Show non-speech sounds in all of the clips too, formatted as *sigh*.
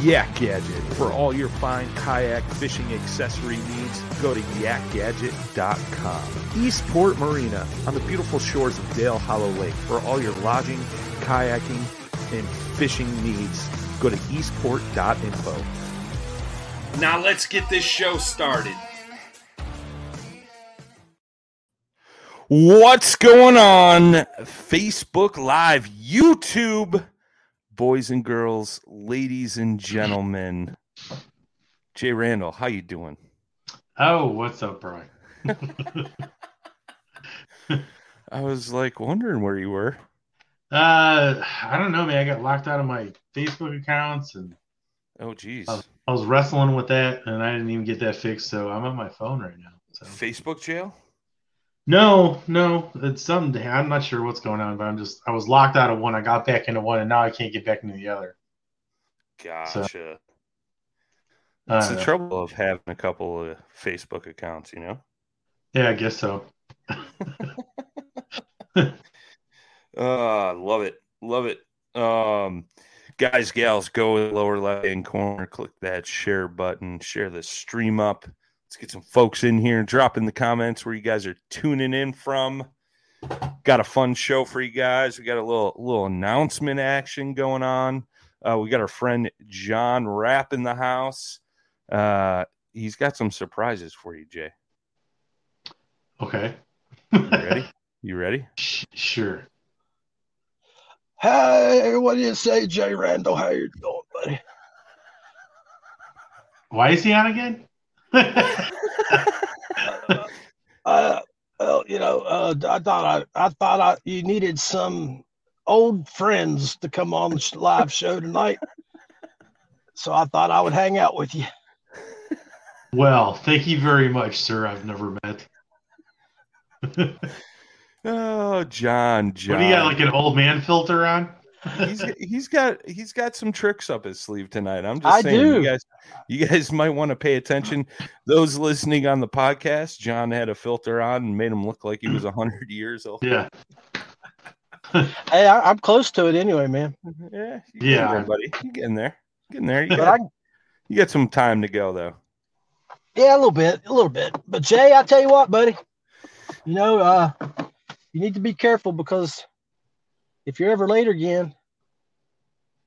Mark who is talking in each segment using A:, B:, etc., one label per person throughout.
A: Yak Gadget. For all your fine kayak fishing accessory needs, go to yakgadget.com. Eastport Marina on the beautiful shores of Dale Hollow Lake. For all your lodging, kayaking, and fishing needs, go to eastport.info. Now let's get this show started. What's going on? Facebook Live, YouTube boys and girls, ladies and *clears throat* gentlemen. Jay Randall, how you doing?
B: Oh, what's up, Brian? *laughs*
A: I was like wondering where you were.
B: Uh, I don't know, man. I got locked out of my Facebook accounts, and
A: oh, geez,
B: I was, I was wrestling with that, and I didn't even get that fixed. So I'm on my phone right now. So.
A: Facebook jail?
B: No, no, it's something. I'm not sure what's going on, but I'm just I was locked out of one. I got back into one, and now I can't get back into the other.
A: Gotcha. So, It's the know. trouble of having a couple of Facebook accounts, you know.
B: Yeah, I guess so.
A: uh, *laughs* love it, love it. Um, guys, gals, go lower left hand corner, click that share button, share the stream up Let's get some folks in here and drop in the comments where you guys are tuning in from. Got a fun show for you guys. We got a little little announcement action going on. Uh, we got our friend John Rapp in the house. Uh, he's got some surprises for you, Jay.
B: Okay.
A: you ready? *laughs* You ready?
B: Sure.
C: Hey, what do you say, Jay Randall? How you doing, buddy?
B: Why is he on again? *laughs*
C: uh, well, you know, uh, I thought I, I thought I, you needed some old friends to come on the live show tonight, so I thought I would hang out with you.
B: Well, thank you very much, sir. I've never met. *laughs*
A: oh, John, John.
B: What do you got, like an old man filter on?
A: He's he's got he's got some tricks up his sleeve tonight. I'm just I saying, do. you guys, you guys *laughs* might want to pay attention. Those listening on the podcast, John had a filter on and made him look like he was hundred years old.
B: Yeah. *laughs*
C: hey, I, am close to it anyway, man.
A: Yeah,
B: yeah,
A: there, buddy. You getting there? Getting there. You got, I, you got some time to go though.
C: Yeah, a little bit, a little bit. But Jay, I tell you what, buddy. You know, uh, you need to be careful because if you're ever late again,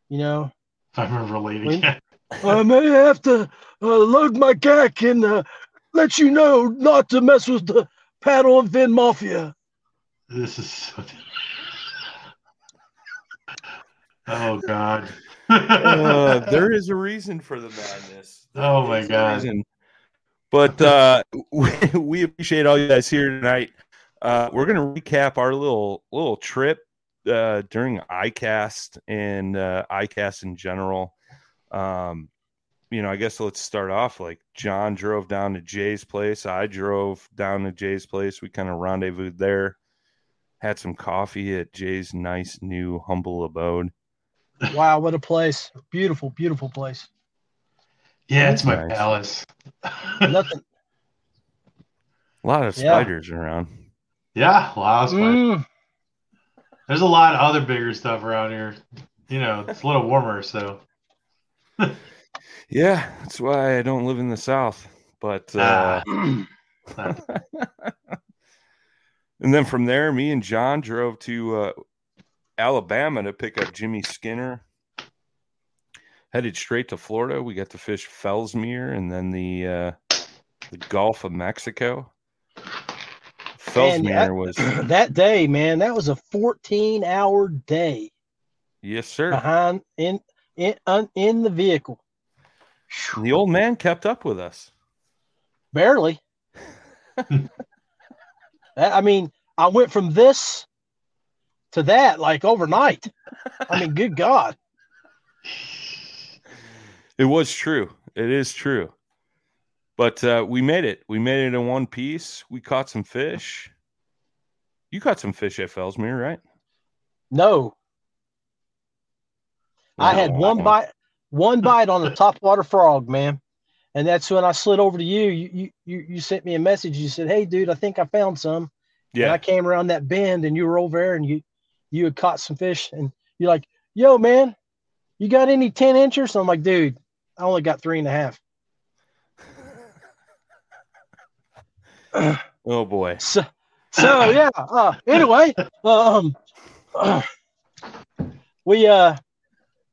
C: you know.
B: If I'm ever late again.
C: I may have to uh, load my gack and uh, let you know not to mess with the paddle and fin mafia.
B: This is so. *laughs* oh God.
A: uh, *laughs* there is a reason for the madness.
B: There oh my God.
A: But uh, *laughs* we, we appreciate all you guys here tonight. Uh, we're gonna recap our little little trip uh, during ICAST and uh, ICAST in general. Um, you know, I guess let's start off like John drove down to Jay's place. I drove down to Jay's place. We kind of rendezvoused there, had some coffee at Jay's nice new humble abode.
C: Wow, what a place! Beautiful, beautiful place.
B: Yeah, it's my
A: Nice.
B: palace.
C: Nothing.
A: A lot of
C: Yeah.
A: spiders around.
B: yeah, wow, it's fine.
C: Mm,
B: There's a lot of other bigger stuff around here. You know, it's a little warmer, so *laughs*
A: Yeah, that's why I don't live in the South. But uh,
B: Ah. *clears throat* *laughs*
A: and then from there, me and John drove to uh, Alabama to pick up Jimmy Skinner. Headed straight to Florida. We got to fish Fellsmere and then the uh, the Gulf of Mexico.
C: Man,
A: Fellsmere
C: that-
A: was *clears throat*
C: that day, man, that was a 14 hour day
A: yes, sir.
C: behind in in un, in the vehicle.
A: The old man kept up with us.
C: Barely. That- I mean, I went from this to that like overnight. I mean, good God.
A: It was true. It is true. But uh, we made it. We made it in one piece. We caught some fish. You caught some fish at Fellsmere, right?
C: No, I had one bite, one bite on the top water frog, man. And that's when I slid over to you. You you you, you sent me a message. You said, "Hey, dude, I think I found some." And I came around that bend, and you were over there, and you you had caught some fish, and you're like, "Yo, man, you got any ten inchers?" I'm like, "Dude, I only got three and a half."
A: Oh boy.
C: So, so *clears throat* yeah. Uh, anyway, um, we uh,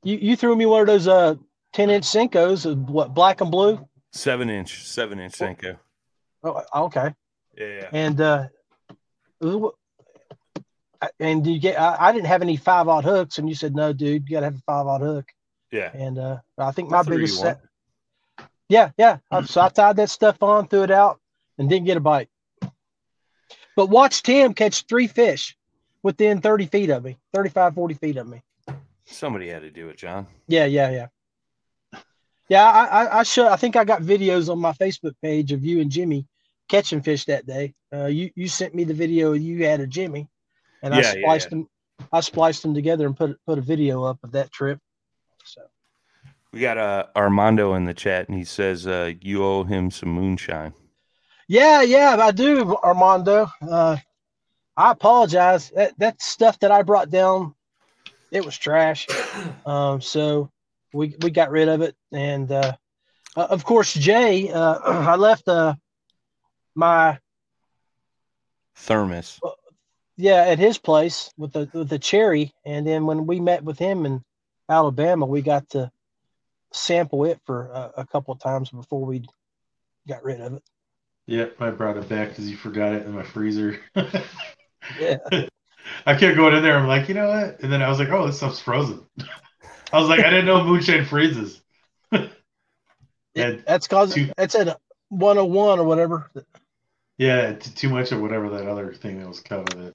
C: you you threw me one of those uh ten inch Senkos, uh, what black and blue?
A: Seven inch, seven inch Senko.
C: Oh, okay.
A: Yeah.
C: And uh, and you get I, I didn't have any five odd hooks, and you said no, dude, you gotta have a five odd hook.
A: Yeah.
C: And uh, I think my
A: I'll throw you
C: biggest set. Yeah, yeah. So I tied that stuff on, threw it out, and didn't get a bite. But watched him catch three fish within 30 feet of me, 35, 40 feet of me.
A: Somebody had to do it, John.
C: Yeah, yeah, yeah. Yeah, I, I, I show. I think I got videos on my Facebook page of you and Jimmy catching fish that day. Uh, you you sent me the video you had of Jimmy, and I
A: Yeah, yeah,
C: spliced
A: yeah.
C: them. I spliced them together and put put a video up of that trip. So
A: We got uh, Armando in the chat, and he says uh, you owe him some moonshine.
C: Yeah, yeah, I do, Armando. Uh, I apologize. That that stuff that I brought down, it was trash. *coughs* Um, so we we got rid of it, and uh, uh, of course, Jay, uh, *clears throat* I left uh, my
A: Thermos.
C: yeah at his place with the with the cherry, and then when we met with him in Alabama, we got to sample it for a, a couple of times before we got rid of it.
B: Yep, I brought it back because you forgot it in my freezer.
C: Yeah. *laughs*
B: I kept going in there. I'm like, you know what? And then I was like, oh, this stuff's frozen. *laughs* I was like, I didn't know moonshine freezes. *laughs* and
C: That's cause
B: Two-
C: that's at 101 or whatever.
B: yeah, t- too much of whatever that other thing that was cut with it.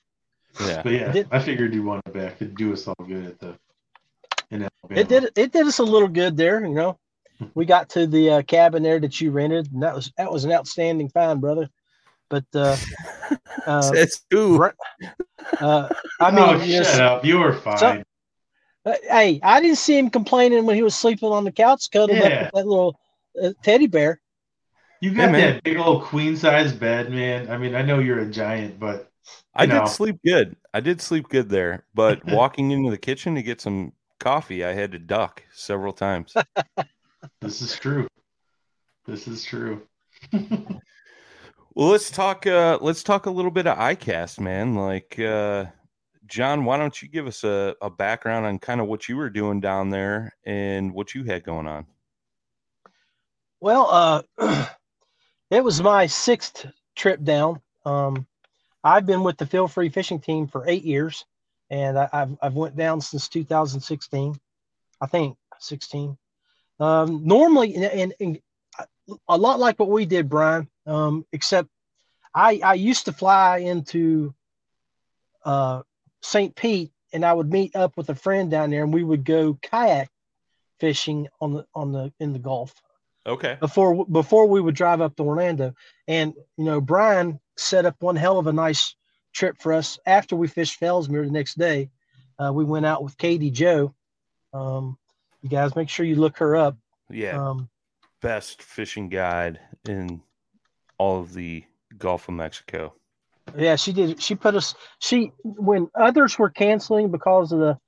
A: Yeah.
B: But yeah,
C: Did-
B: I figured you'd want it back. It'd do us all good at the in Alabama.
C: It did it did us a little good there, you know. We got to the uh, cabin there that you rented, and that was that was an outstanding find, brother. But uh, *laughs* uh,
A: Says who?
C: uh, I mean,
B: oh,
C: you know,
B: shut up. You were fine.
C: Uh, hey, I didn't see him complaining when he was sleeping on the couch, cuddled up with that little uh, teddy bear.
B: you got
A: man.
B: that big old queen size bed, man. I mean, I know you're a giant, but
A: I
B: No.
A: did sleep good. I did sleep good there, but *laughs* walking into the kitchen to get some coffee, I had to duck several times. *laughs*
B: this is true. This is true.
A: Well, let's talk. Uh, let's talk a little bit of ICAST, man. Like, uh, John, why don't you give us a, a background on kind of what you were doing down there and what you had going on?
C: Well, uh, *clears throat* it was my sixth trip down. Um, I've been with the Feel Free Fishing Team for eight years, and I, I've I've went down since 2016, I think 16. Um, normally, and, and, and a lot like what we did, Brian, um, except I I used to fly into uh, St. Pete, and I would meet up with a friend down there, and we would go kayak fishing on the on the in the Gulf
A: Okay.
C: before before we would drive up to Orlando. And you know, Brian set up one hell of a nice trip for us after we fished Fellsmere the next day. Uh, we went out with Katie Joe. Um, you guys make sure you look her up.
A: Yeah.
C: Um,
A: Best fishing guide in all of the Gulf of Mexico.
C: yeah, she did. She put us. She when others were canceling because of the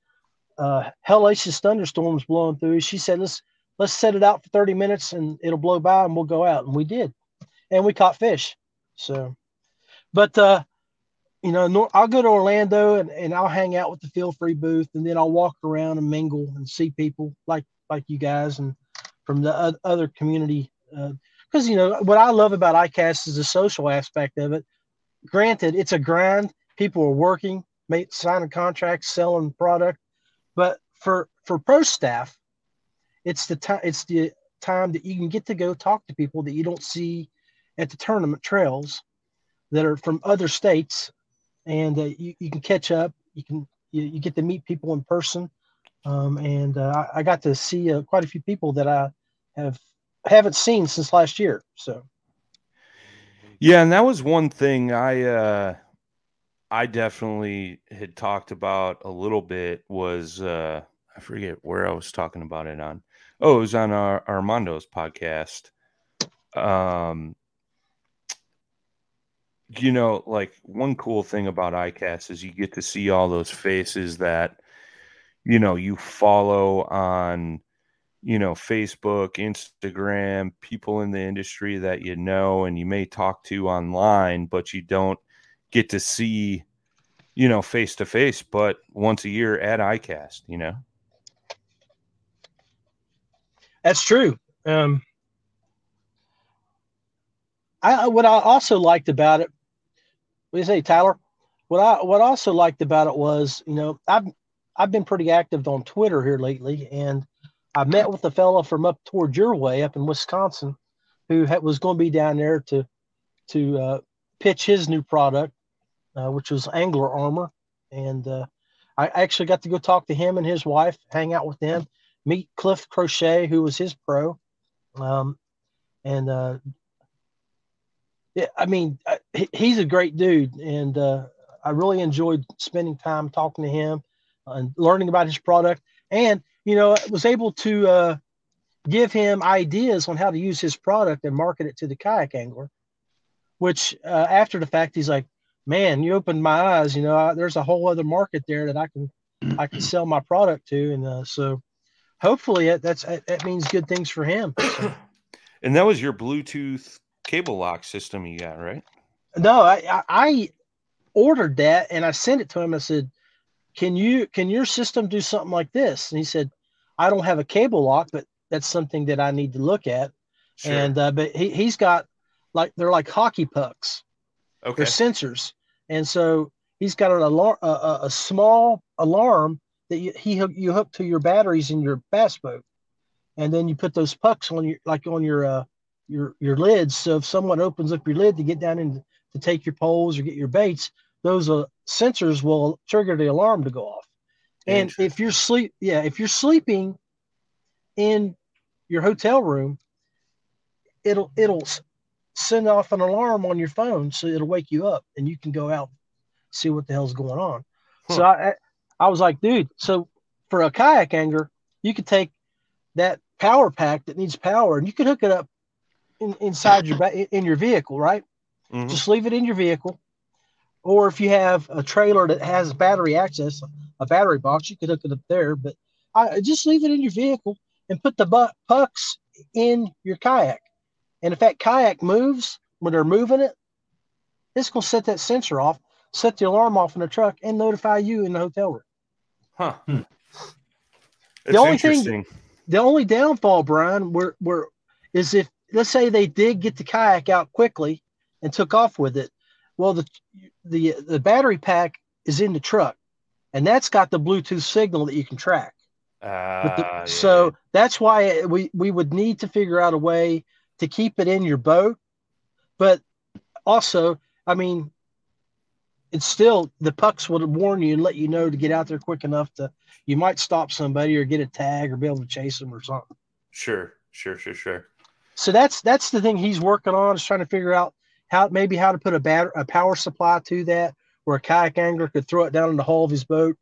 C: uh, hellacious thunderstorms blowing through. She said, "Let's let's set it out for thirty minutes and it'll blow by and we'll go out." And we did, and we caught fish. So, but uh, you know, nor, I'll go to Orlando and, and I'll hang out with the feel free booth, and then I'll walk around and mingle and see people like like you guys and from the other community. Uh, because you know what I love about ICAST is the social aspect of it granted, it's a grind. People are working, make, signing contracts, selling product, but for for pro staff, it's the time. It's the time that you can get to go talk to people that you don't see at the tournament trails that are from other states, and uh, you, you can catch up. You can you, you get to meet people in person, um, and uh, I, I got to see uh, quite a few people that I have haven't seen since last year. So
A: Yeah, and that was one thing I uh I definitely had talked about a little bit was uh I forget where I was talking about it on. Oh, it was on our Armando's podcast. Um you know, like one cool thing about ICAST is you get to see all those faces that you know you follow on you know Facebook, Instagram, people in the industry that you know and you may talk to online, but you don't get to see you know face to face, but once a year at ICAST, you know.
C: That's true. Um, I what I also liked about it. What do you say, Tyler? What I what I also liked about it was, you know, I've I've been pretty active on Twitter here lately, and I met with a fellow from up toward your way, up in Wisconsin, who had, was going to be down there to to uh, pitch his new product, uh, which was Angler Armor, and uh, I actually got to go talk to him and his wife, hang out with them, meet Cliff Crochet, who was his pro, um, and uh, yeah, I mean, uh, he's a great dude, and uh, I really enjoyed spending time talking to him and learning about his product, and you know, was able to uh, give him ideas on how to use his product and market it to the kayak angler. Which, uh, after the fact, he's like, "Man, you opened my eyes. You know, I, there's a whole other market there that I can I can sell my product to." And uh, so, hopefully, that, that's that means good things for him. So, *coughs*
A: And that was your Bluetooth cable lock system you got, right?
C: no, I, I ordered that and I sent it to him. I said, "Can you can your system do something like this?" And he said, "I don't have a cable lock, but that's something that I need to look at."
A: Sure.
C: And uh, but he he's got like they're like hockey pucks.
A: okay.
C: They're sensors, and so he's got an alarm, a, a, a small alarm that you, he hook, you hook to your batteries in your bass boat, and then you put those pucks on your like on your uh, your your lids. So if someone opens up your lid to get down in to take your poles or get your baits, those uh, sensors will trigger the alarm to go off. And if you're sleep, yeah, if you're sleeping in your hotel room, it'll it'll send off an alarm on your phone, so it'll wake you up, and you can go out see what the hell's going on. So I I I was like, dude, so for a kayak angler, you could take that power pack that needs power, and you could hook it up in, inside your in your vehicle, right?
A: Mhm.
C: Just leave it in your vehicle. Or if you have a trailer that has battery access, a battery box, you could hook it up there. But I just leave it in your vehicle and put the bu- pucks in your kayak. And if that kayak moves when they're moving it, it's going to set that sensor off, set the alarm off in the truck, and notify you in the hotel room.
A: Huh.
B: Hmm.
A: It's
C: only thing- The only downfall, Brian, were, were is if let's say they did get the kayak out quickly and took off with it. Well, the the the battery pack is in the truck, and that's got the Bluetooth signal that you can track. But the-
A: Ah, yeah,
C: so that's why we we would need to figure out a way to keep it in your boat, but also I mean, it's still the pucks would warn you and let you know to get out there quick enough to you might stop somebody or get a tag or be able to chase them or something.
A: Sure, sure, sure, sure.
C: So that's that's the thing he's working on is trying to figure out how maybe how to put a bat a power supply to that where a kayak angler could throw it down in the hull of his boat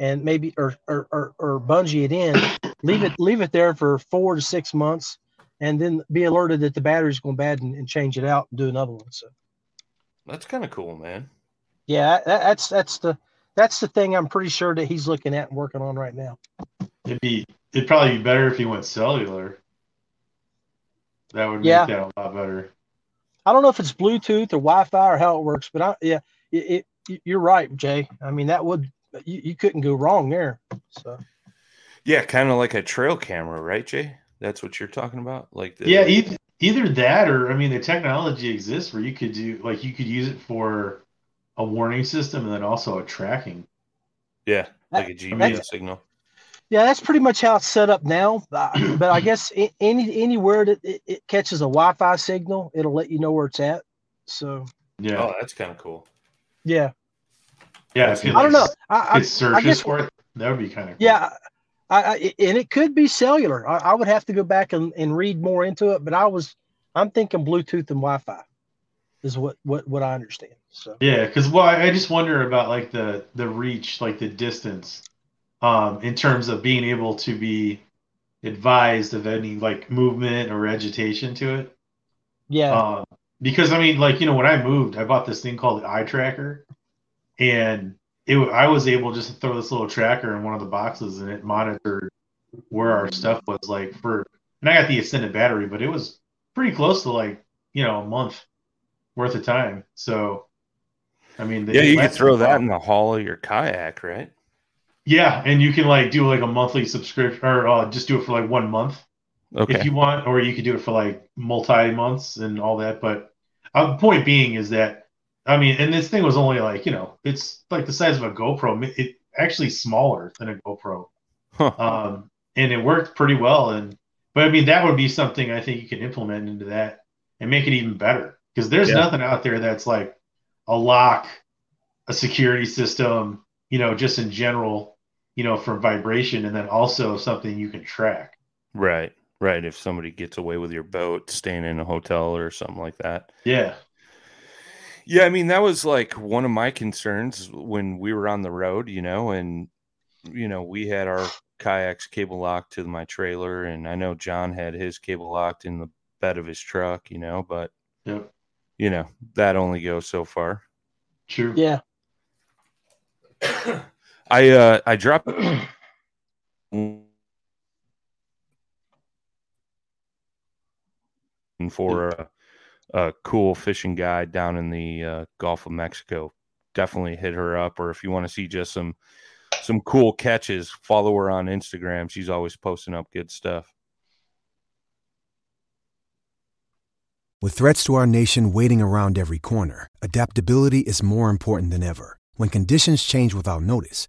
C: and maybe or or, or, or bungee it in, *coughs* leave it leave it there for four to six months, and then be alerted that the battery's going bad and, and change it out and do another one. So
A: That's kind of cool, man.
C: yeah, that, that's that's the that's the thing I'm pretty sure that he's looking at and working on right now.
B: It'd be it'd probably be better if he went cellular. That would make
C: Yeah.
B: that a lot better.
C: I don't know if it's Bluetooth or Wi-Fi or how it works, but I, yeah, it, it, you're right, Jay. I mean, that would you, you couldn't go wrong there. So
A: Yeah, kind of like a trail camera, right, Jay? That's what you're talking about, like the,
B: Yeah, either, either that or I mean the technology exists where you could do like you could use it for a warning system and then also a tracking.
A: yeah, like a
C: That-
A: GPS signal.
C: Yeah, that's pretty much how it's set up now. Uh, *clears throat* but I guess any anywhere that it, it catches a Wi-Fi signal, it'll let you know where it's at. So
B: Yeah.
A: Oh, that's kind of cool.
C: yeah,
B: yeah. If you,
C: I don't know. I, I,
B: It searches
C: I guess
B: for it. That would be kind of
C: yeah. I, I, and it could be cellular. I, I would have to go back and, and read more into it, but I was I'm thinking Bluetooth and Wi-Fi is what what what I understand. So
B: Yeah, because well, I I just wonder about like the the reach, like the distance, um, in terms of being able to be advised of any like movement or agitation to it.
C: yeah,
B: Um, because I mean, like you know, when I moved, I bought this thing called the Eye Tracker, and it I was able just to throw this little tracker in one of the boxes, and it monitored where our stuff was like for. And I got the extended battery, but it was pretty close to like you know a month worth of time. So, I mean, they
A: Yeah, you could throw that in the hull of your kayak, right?
B: Yeah, and you can like do like a monthly subscription, or uh, just do it for like one month.
A: Okay.
B: if you want, or you could do it for like multi months and all that. But uh, the point being is that I mean, and this thing was only like you know, it's like the size of a GoPro. It actually smaller than a GoPro,
A: Huh.
B: um, and it worked pretty well. And but I mean, that would be something I think you can implement into that and make it even better because there's
A: Yeah.
B: nothing out there that's like a lock, a security system, you know, just in general, you know, for vibration, and then also something you can track.
A: Right. Right. If somebody gets away with your boat, staying in a hotel or something like that.
B: Yeah.
A: Yeah, I mean that was like one of my concerns when we were on the road, you know, and you know we had our kayaks cable locked to my trailer, and I know John had his cable locked in the bed of his truck, you know, but
B: Yep.
A: you know that only goes so far.
B: True.
C: yeah. *clears throat*
A: I uh I dropped *clears throat* for a, a cool fishing guide down in the uh, Gulf of Mexico. Definitely hit her up, or if you want to see just some some cool catches, follow her on Instagram. She's always posting up good stuff.
D: With threats to our nation waiting around every corner, adaptability is more important than ever. When conditions change without notice,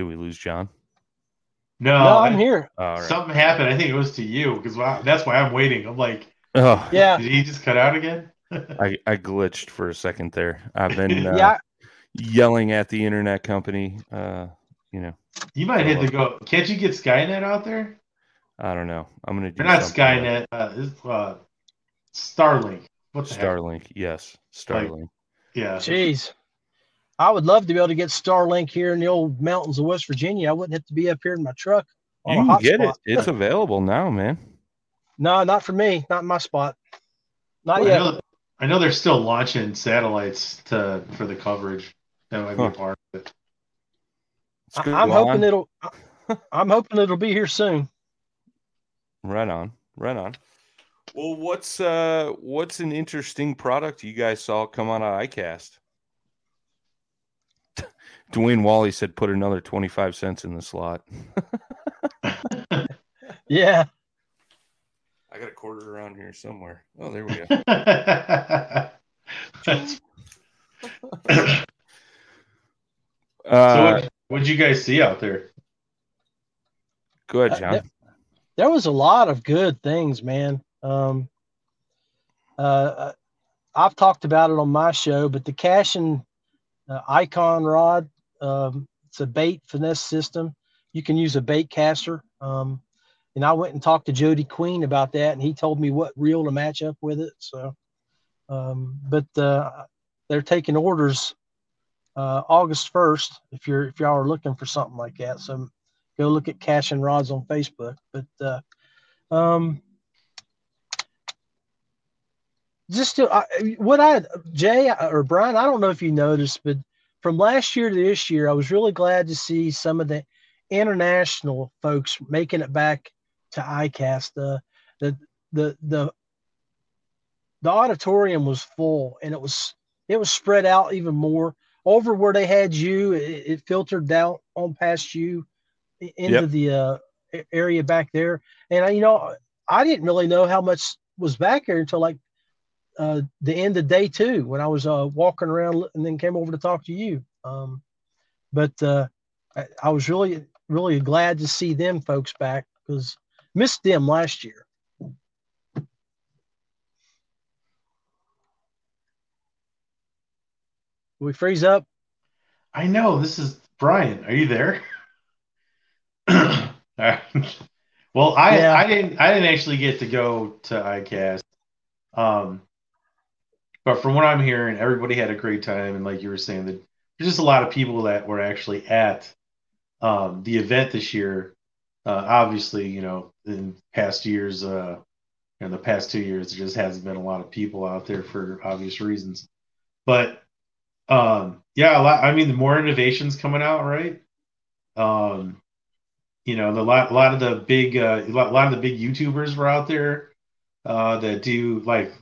A: Do we lose John?
B: No,
C: No, I'm
B: I-
C: here.
A: All right.
B: Something happened. I think it was to you because that's why I'm waiting. I'm like,
A: Oh,
C: Yeah.
B: did he just cut out again? *laughs*
A: I, I glitched for a second there. I've been *laughs* uh,
C: Yeah.
A: yelling at the internet company. Uh, you know,
B: you might hit the go. Can't you get Skynet out there?
A: I don't know. I'm gonna do
B: They're not Skynet. Uh, it's, uh, Starlink. What the heck?
A: Starlink, yes, Starlink.
B: Yeah.
C: Jeez. I would love to be able to get Starlink here in the old mountains of West Virginia. I wouldn't have to be up here in my truck.
A: You can get it. It's available now, man. *laughs*
C: No, not for me. Not in my spot. Not
B: Well, I
C: yet.
B: know, I know they're still launching satellites to for the coverage. That might be
A: Huh.
B: part of it.
C: I, I'm
A: Lon.
C: hoping it'll. I'm hoping it'll be here soon.
A: Right on, right on. Well, what's uh, what's an interesting product you guys saw come out of ICAST? Dwayne Wally said, "Put another twenty five cents in the slot." *laughs*
C: Yeah.
A: I got a quarter around here somewhere. Oh, there we go.
B: That's- *laughs* so
A: Uh,
B: what what'd you guys see out there?
A: Good, ahead,
C: Uh,
A: John.
C: there- there was a lot of good things, man. Um, uh, I've talked about it on my show, but the Cashion uh, icon rod, um, it's a bait finesse system. You can use a bait caster. Um, and I went and talked to Jody Queen about that, and he told me what reel to match up with it. So, um, but uh, they're taking orders uh, August first. If you're if y'all are looking for something like that, so go look at Cashion Rods on Facebook. But uh, um, just to, I, what I Jay or Brian, I don't know if you noticed, but from last year to this year, I was really glad to see some of the international folks making it back to ICAST. The the the the the auditorium was full, and it was it was spread out even more over where they had you. It, it filtered down on past you into
A: Yep.
C: the uh, area back there. And I, you know, I didn't really know how much was back there until like uh, the end of day two when I was uh, walking around and then came over to talk to you. Um, but uh, I, I was really, really glad to see them folks back because missed them last year. We freeze up.
B: I know this is Brian. Are you there? *coughs* Well, I
C: Yeah.
B: I didn't I didn't actually get to go to ICAST. Um, but from what I'm hearing, everybody had a great time, and like you were saying, that there's just a lot of people that were actually at um, the event this year. Uh, obviously, you know, in past years, uh, in the past two years, there just hasn't been a lot of people out there for obvious reasons. But um, yeah, a lot. I mean, the more innovations coming out, right? Um, you know, the lot, a lot of the big, uh, a lot, of the big YouTubers were out there uh, that do like,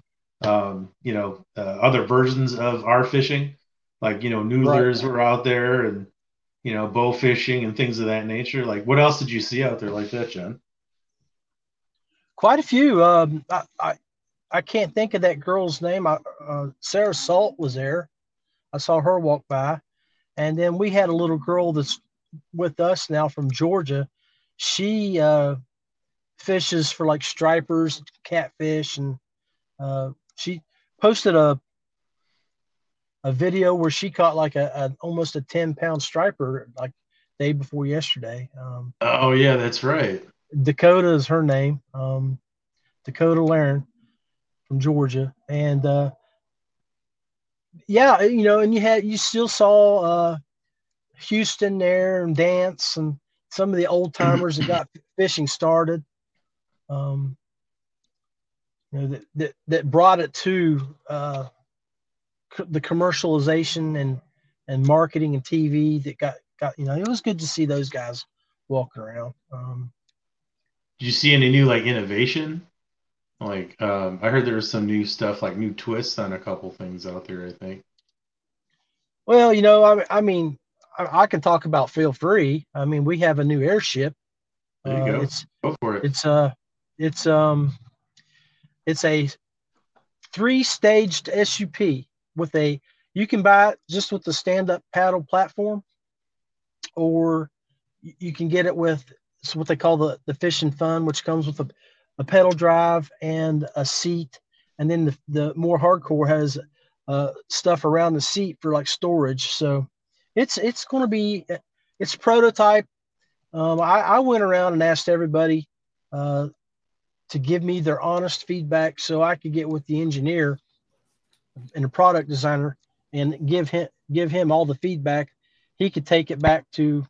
B: um, you know, uh, other versions of our fishing, like you know, noodlers were out there and you know, bow fishing and things of that nature. Like, what else did you see out there like that, John?
C: Quite a few. Um, I, I, I can't think of that girl's name. I, uh, Sarah Salt was there. I saw her walk by. And then we had a little girl that's with us now from Georgia. She uh, fishes for like stripers, catfish, and uh, she posted a a video where she caught like a, a almost a 10 pound striper like day before yesterday. Um,
B: Oh yeah, that's right.
C: Dakota is her name. Um, Dakota Laren from Georgia. And uh, yeah, you know, and you had you still saw uh, Houston there and Dance and some of the old timers that got *clears throat* fishing started. Um, you know, that, that, that brought it to uh, co- the commercialization and, and marketing and TV that got, got, you know, it was good to see those guys walking around. Um,
B: Did you see any new like innovation? Like, um, I heard there was some new stuff, like new twists on a couple things out there. I think.
C: Well, you know, I, I mean, I, I can talk about feel free. I mean, we have a new airship.
B: There you
C: Uh,
B: go.
C: It's
B: Go for it.
C: it's uh it's um it's a three staged SUP with a you can buy it just with the stand up paddle platform, or you can get it with what they call the the fishing fun, which comes with a, a pedal drive and a seat, and then the the more hardcore has uh, stuff around the seat for like storage. So it's it's going to be it's prototype. Um, I, I went around and asked everybody uh, to give me their honest feedback so I could get with the engineer and the product designer and give him give him all the feedback, he could take it back to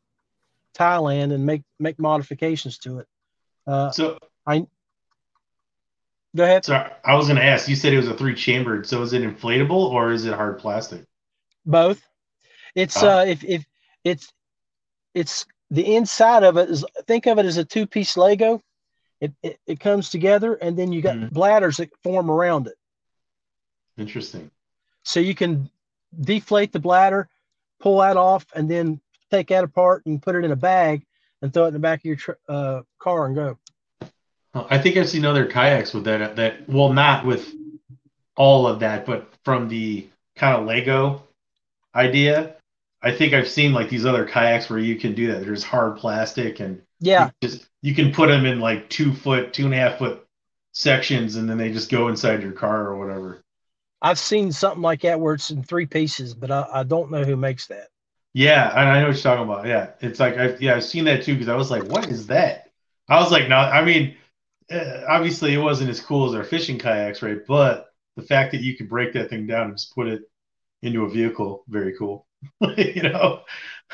C: Thailand and make make modifications to it. Uh,
B: So, I
C: go ahead.
B: so I was going to ask. You said it was a three chambered. So is it inflatable or is it hard plastic?
C: Both. It's
B: Oh.
C: uh if if it's it's the inside of it is think of it as a two piece Lego. It, it it comes together and then you got
B: Mhm.
C: bladders that form around it.
B: Interesting.
C: So you can deflate the bladder, pull that off, and then take that apart and put it in a bag and throw it in the back of your tr- uh, car and go.
B: I think I've seen other kayaks with that. That well, not with all of that, but from the kind of Lego idea. I think I've seen like these other kayaks where you can do that. There's hard plastic and
C: Yeah,
B: you just you can put them in like two foot, two and a half foot sections, and then they just go inside your car or whatever.
C: I've seen something like that where it's in three pieces, but I, I don't know who makes that.
B: Yeah, and I know what you're talking about. Yeah, it's like I've yeah I've seen that too because I was like, what is that? I was like, no, I mean, uh, obviously it wasn't as cool as our fishing kayaks, right? But the fact that you could break that thing down and just put it into a vehicle, very cool. *laughs* you know?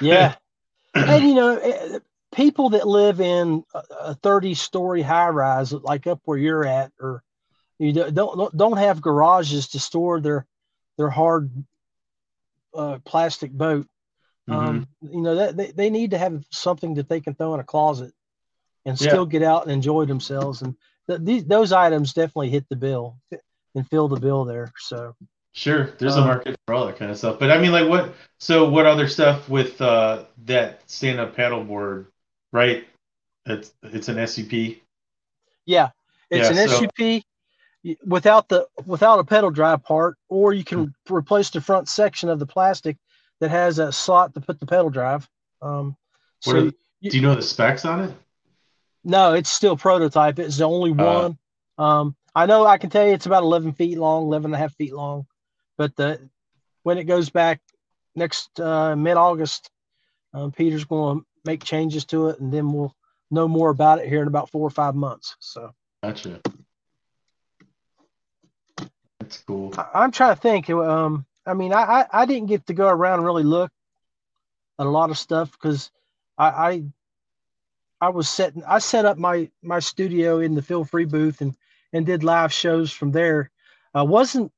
C: Yeah. *clears throat* and you know, eh, people that live in a- a 30 story high rise, like up where you're at, or you don't don't, have garages to store their their hard uh, plastic boat. Um, you know that they, they need to have something that they can throw in a closet and
B: Yeah.
C: still get out and enjoy themselves. And th- these those items definitely hit the bill and fill the bill there. So
B: Sure, there's a
C: Um,
B: market for all that kind of stuff. But I mean, like, what? So, what other stuff with uh, that stand-up paddleboard? Right? It's it's an SCP.
C: yeah, it's
B: Yeah,
C: an
B: so-
C: SUP without the without a pedal drive part, or you can replace the front section of the plastic that has a slot to put the pedal drive. Um,
B: What
C: so
B: the- Do you know the specs on it?
C: No, it's still prototype. It's the only
B: Uh.
C: one. Um, I know I can tell you it's about 11 feet long, 11 and a half feet long. But the, when it goes back next uh, mid August, um, Peter's going to make changes to it and then we'll know more about it here in about four or five months. So
B: Gotcha. That's cool.
C: I, I'm trying to think. Um, I mean, I, I, I didn't get to go around and really look at a lot of stuff because I, I I was setting I set up my my studio in the Feel Free booth and and did live shows from there. I wasn't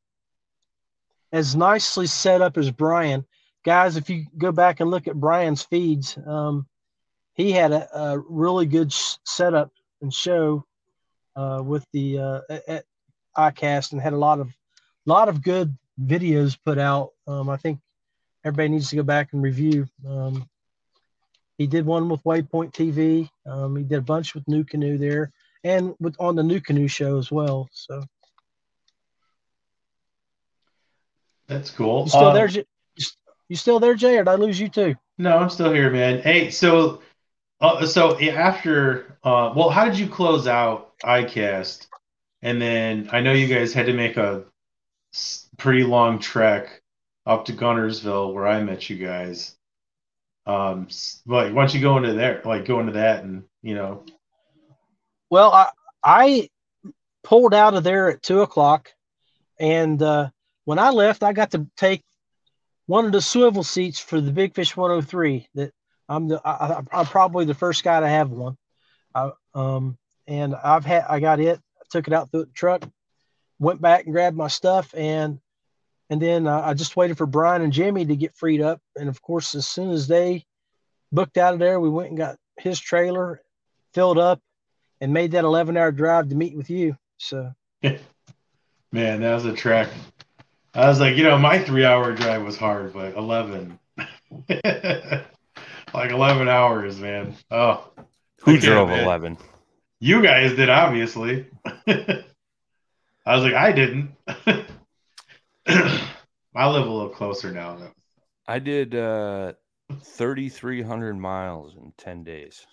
C: as nicely set up as Brian. Guys, if you go back and look at Brian's feeds, um, he had a, a really good sh- setup and show uh, with the uh, at ICAST and had a lot of lot of good videos put out. Um, I think everybody needs to go back and review. Um, he did one with Waypoint TV. Um, he did a bunch with NuCanoe there, and with on the NuCanoe show as well. So
B: That's cool.
C: you still
B: Uh,
C: there? You still there, Jay, or did I lose you too?
B: No, I'm still here, man. Hey, so, uh, so after, uh, well, how did you close out ICAST? And then I know you guys had to make a pretty long trek up to Guntersville where I met you guys. Um, like, why don't you go into there, like go into that and, you know,
C: Well, I I pulled out of there at two o'clock, and uh, when I left, I got to take one of the swivel seats for the Big Fish 103. That I'm the I, I- I'm probably the first guy to have one. I, um, and I've had I got it, took it out through the truck, went back and grabbed my stuff, and and then uh, I just waited for Brian and Jimmy to get freed up. And of course, as soon as they booked out of there, we went and got his trailer filled up and made that 11 hour drive to meet with you. So *laughs*
B: man, that was a trek. I was like, you know, my three hour drive was hard, but 11, *laughs* like 11 hours, man. Oh,
A: Who drove
B: man.
A: 11?
B: You guys did, obviously. *laughs* I was like, I didn't. *clears throat* I live a little closer now. Though.
A: I did uh, 3,300 miles in 10 days.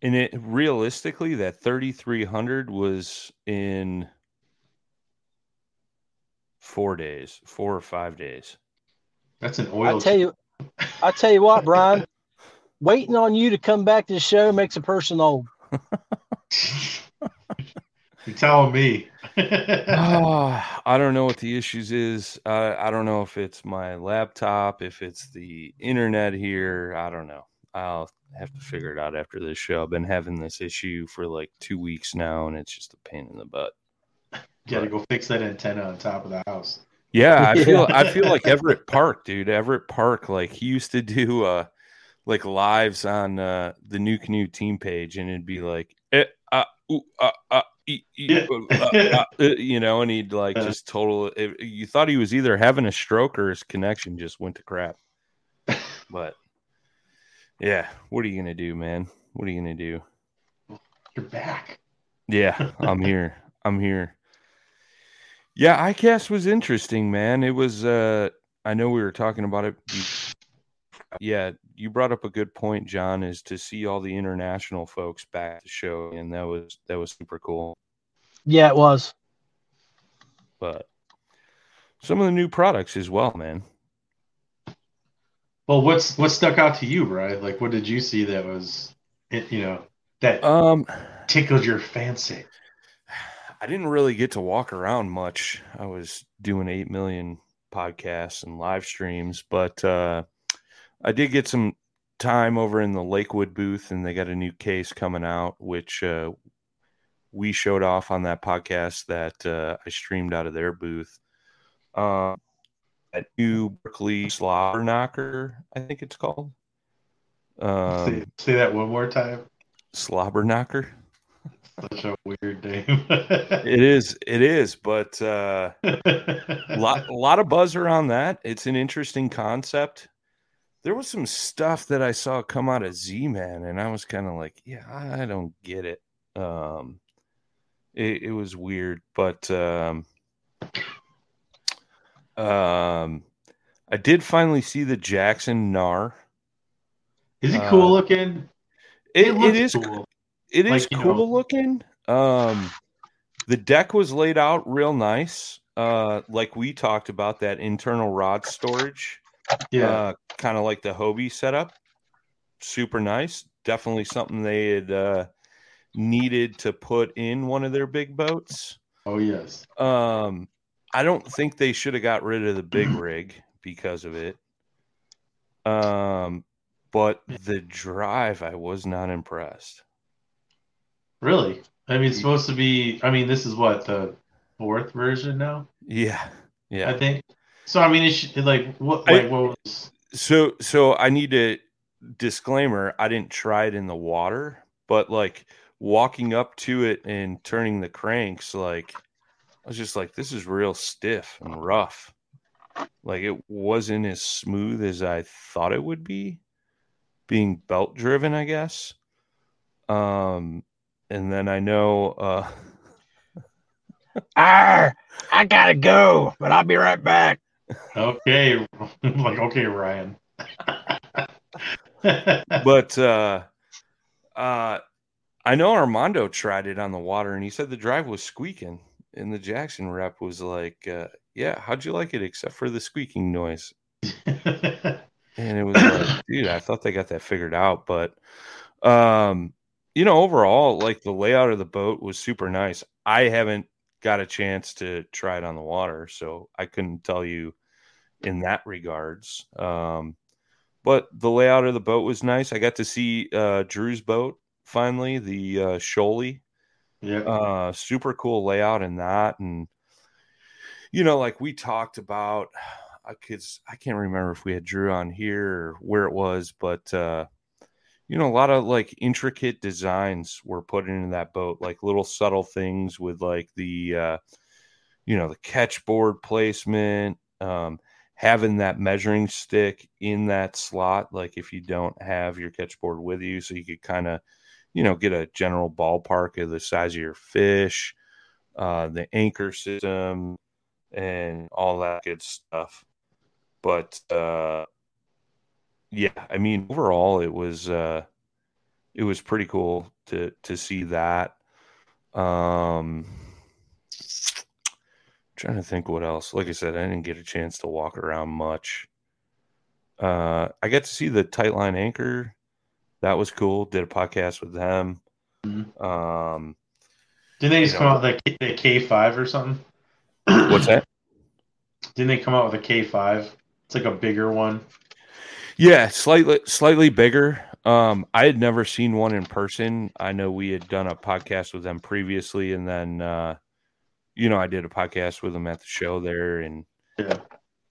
A: And it realistically, that 3,300 was in four days, four or five days.
B: That's an oil.
C: I
B: oil.
C: tell you, I tell you what, Brian, waiting on you to come back to the show makes a person old. *laughs*
B: You're telling me. *laughs*
A: Ah, I don't know what the issues is. Uh, I don't know if it's my laptop, if it's the internet here. I don't know. I'll have to figure it out after this show. I've been having this issue for like two weeks now, and it's just a pain in the butt.
B: You gotta go fix that antenna on top of the house.
A: Yeah, I feel I feel like Everett Park, dude. Everett Park, like he used to do uh like lives on uh the NuCanoe team page, and it'd be like eh, uh, ooh, uh, uh, e, e, uh, uh, *laughs* uh, you know, and he'd like
B: Uh.
A: just total. It, you thought he was either having a stroke or his connection just went to crap. But yeah, what are you gonna do, man? What are you gonna do?
B: You're back.
A: Yeah, I'm *laughs* here. I'm here. Yeah, ICAST was interesting, man. It was uh I know we were talking about it. Yeah, you brought up a good point, John, is to see all the international folks back at the show and that was that was super cool.
C: Yeah, it was.
A: But some of the new products as well, man.
B: Well, what's what stuck out to you, right? Like, what did you see that was, it, you know, that
A: Um
B: tickled your fancy?
A: I didn't really get to walk around much. I was doing 8 million podcasts and live streams, but uh, I did get some time over in the Lakewood booth, and they got a new case coming out, which uh, we showed off on that podcast that uh, I streamed out of their booth. Uh, that new Berkley Slobber Knocker, I think it's called.
B: say,
A: Um,
B: say that one more time.
A: Slobber Knocker.
B: Such a weird name.
A: It is. It is. But uh, *laughs* lot, a lot of buzz around that. It's an interesting concept. There was some stuff that I saw come out of Z Man, and I was kind of like, yeah, I don't get it. Um, it, it was weird, but um, um, I did finally see the Jackson Knarr.
B: Is he
A: Uh,
B: cool looking?
A: It, it
B: looks
A: is
B: cool.
A: It is
B: Like,
A: cool
B: know-
A: looking. Um, the deck was laid out real nice. Uh, like we talked about that internal rod storage.
B: Yeah.
A: Uh, kind of like the Hobie setup. Super nice. Definitely something they had uh, needed to put in one of their big boats.
B: oh yes.
A: Um, I don't think they should have got rid of the big *clears throat* rig because of it. Um, but the drive, I was not impressed.
B: Really? I mean, it's supposed to be. I mean, this is what the fourth version now.
A: Yeah, yeah.
B: I think. So I mean, it should, like what?
A: I-
B: what was?
A: So so I need to disclaimer, I didn't try it in the water, but like walking up to it and turning the cranks, like I was just like, this is real stiff and rough. Like it wasn't as smooth as I thought it would be, being belt driven, I guess. Um and then I know uh *laughs*
C: Arr, I gotta go, but I'll be right back.
B: Okay, *laughs* like okay, Ryan. *laughs*
A: but uh uh I know Armando tried it on the water and he said the drive was squeaking and the Jackson rep was like uh yeah how'd you like it except for the squeaking noise and it was like dude I thought they got that figured out but um you know overall like the layout of the boat was super nice I haven't got a chance to try it on the water so I couldn't tell you in that regards um but the layout of the boat was nice. I got to see uh, Drew's boat finally, the uh, Sholey.
B: yeah.
A: Uh, super cool layout in that, and you know, like we talked about, because I can't remember if we had Drew on here or where it was, but uh, you know, a lot of like intricate designs were put into that boat, like little subtle things with like the, uh, you know, the catchboard placement. Um, having that measuring stick in that slot like if you don't have your catchboard with you so you could kind of you know get a general ballpark of the size of your fish uh the anchor system and all that good stuff but uh yeah i mean overall it was uh it was pretty cool to to see that um trying to think what else. Like I said, I didn't get a chance to walk around much. Uh, I got to see the Tightline Anchor. That was cool. Did a podcast with them.
B: Mhm.
A: Um,
B: Didn't they just
A: You
B: come out with the, the K5 or something?
A: What's that? *clears throat*
B: Didn't they come out with a K5? It's like a bigger one.
A: Yeah, slightly slightly bigger. Um, I had never seen one in person. I know we had done a podcast with them previously, and then uh, you know I did a podcast with them at the show there, and
B: Yeah.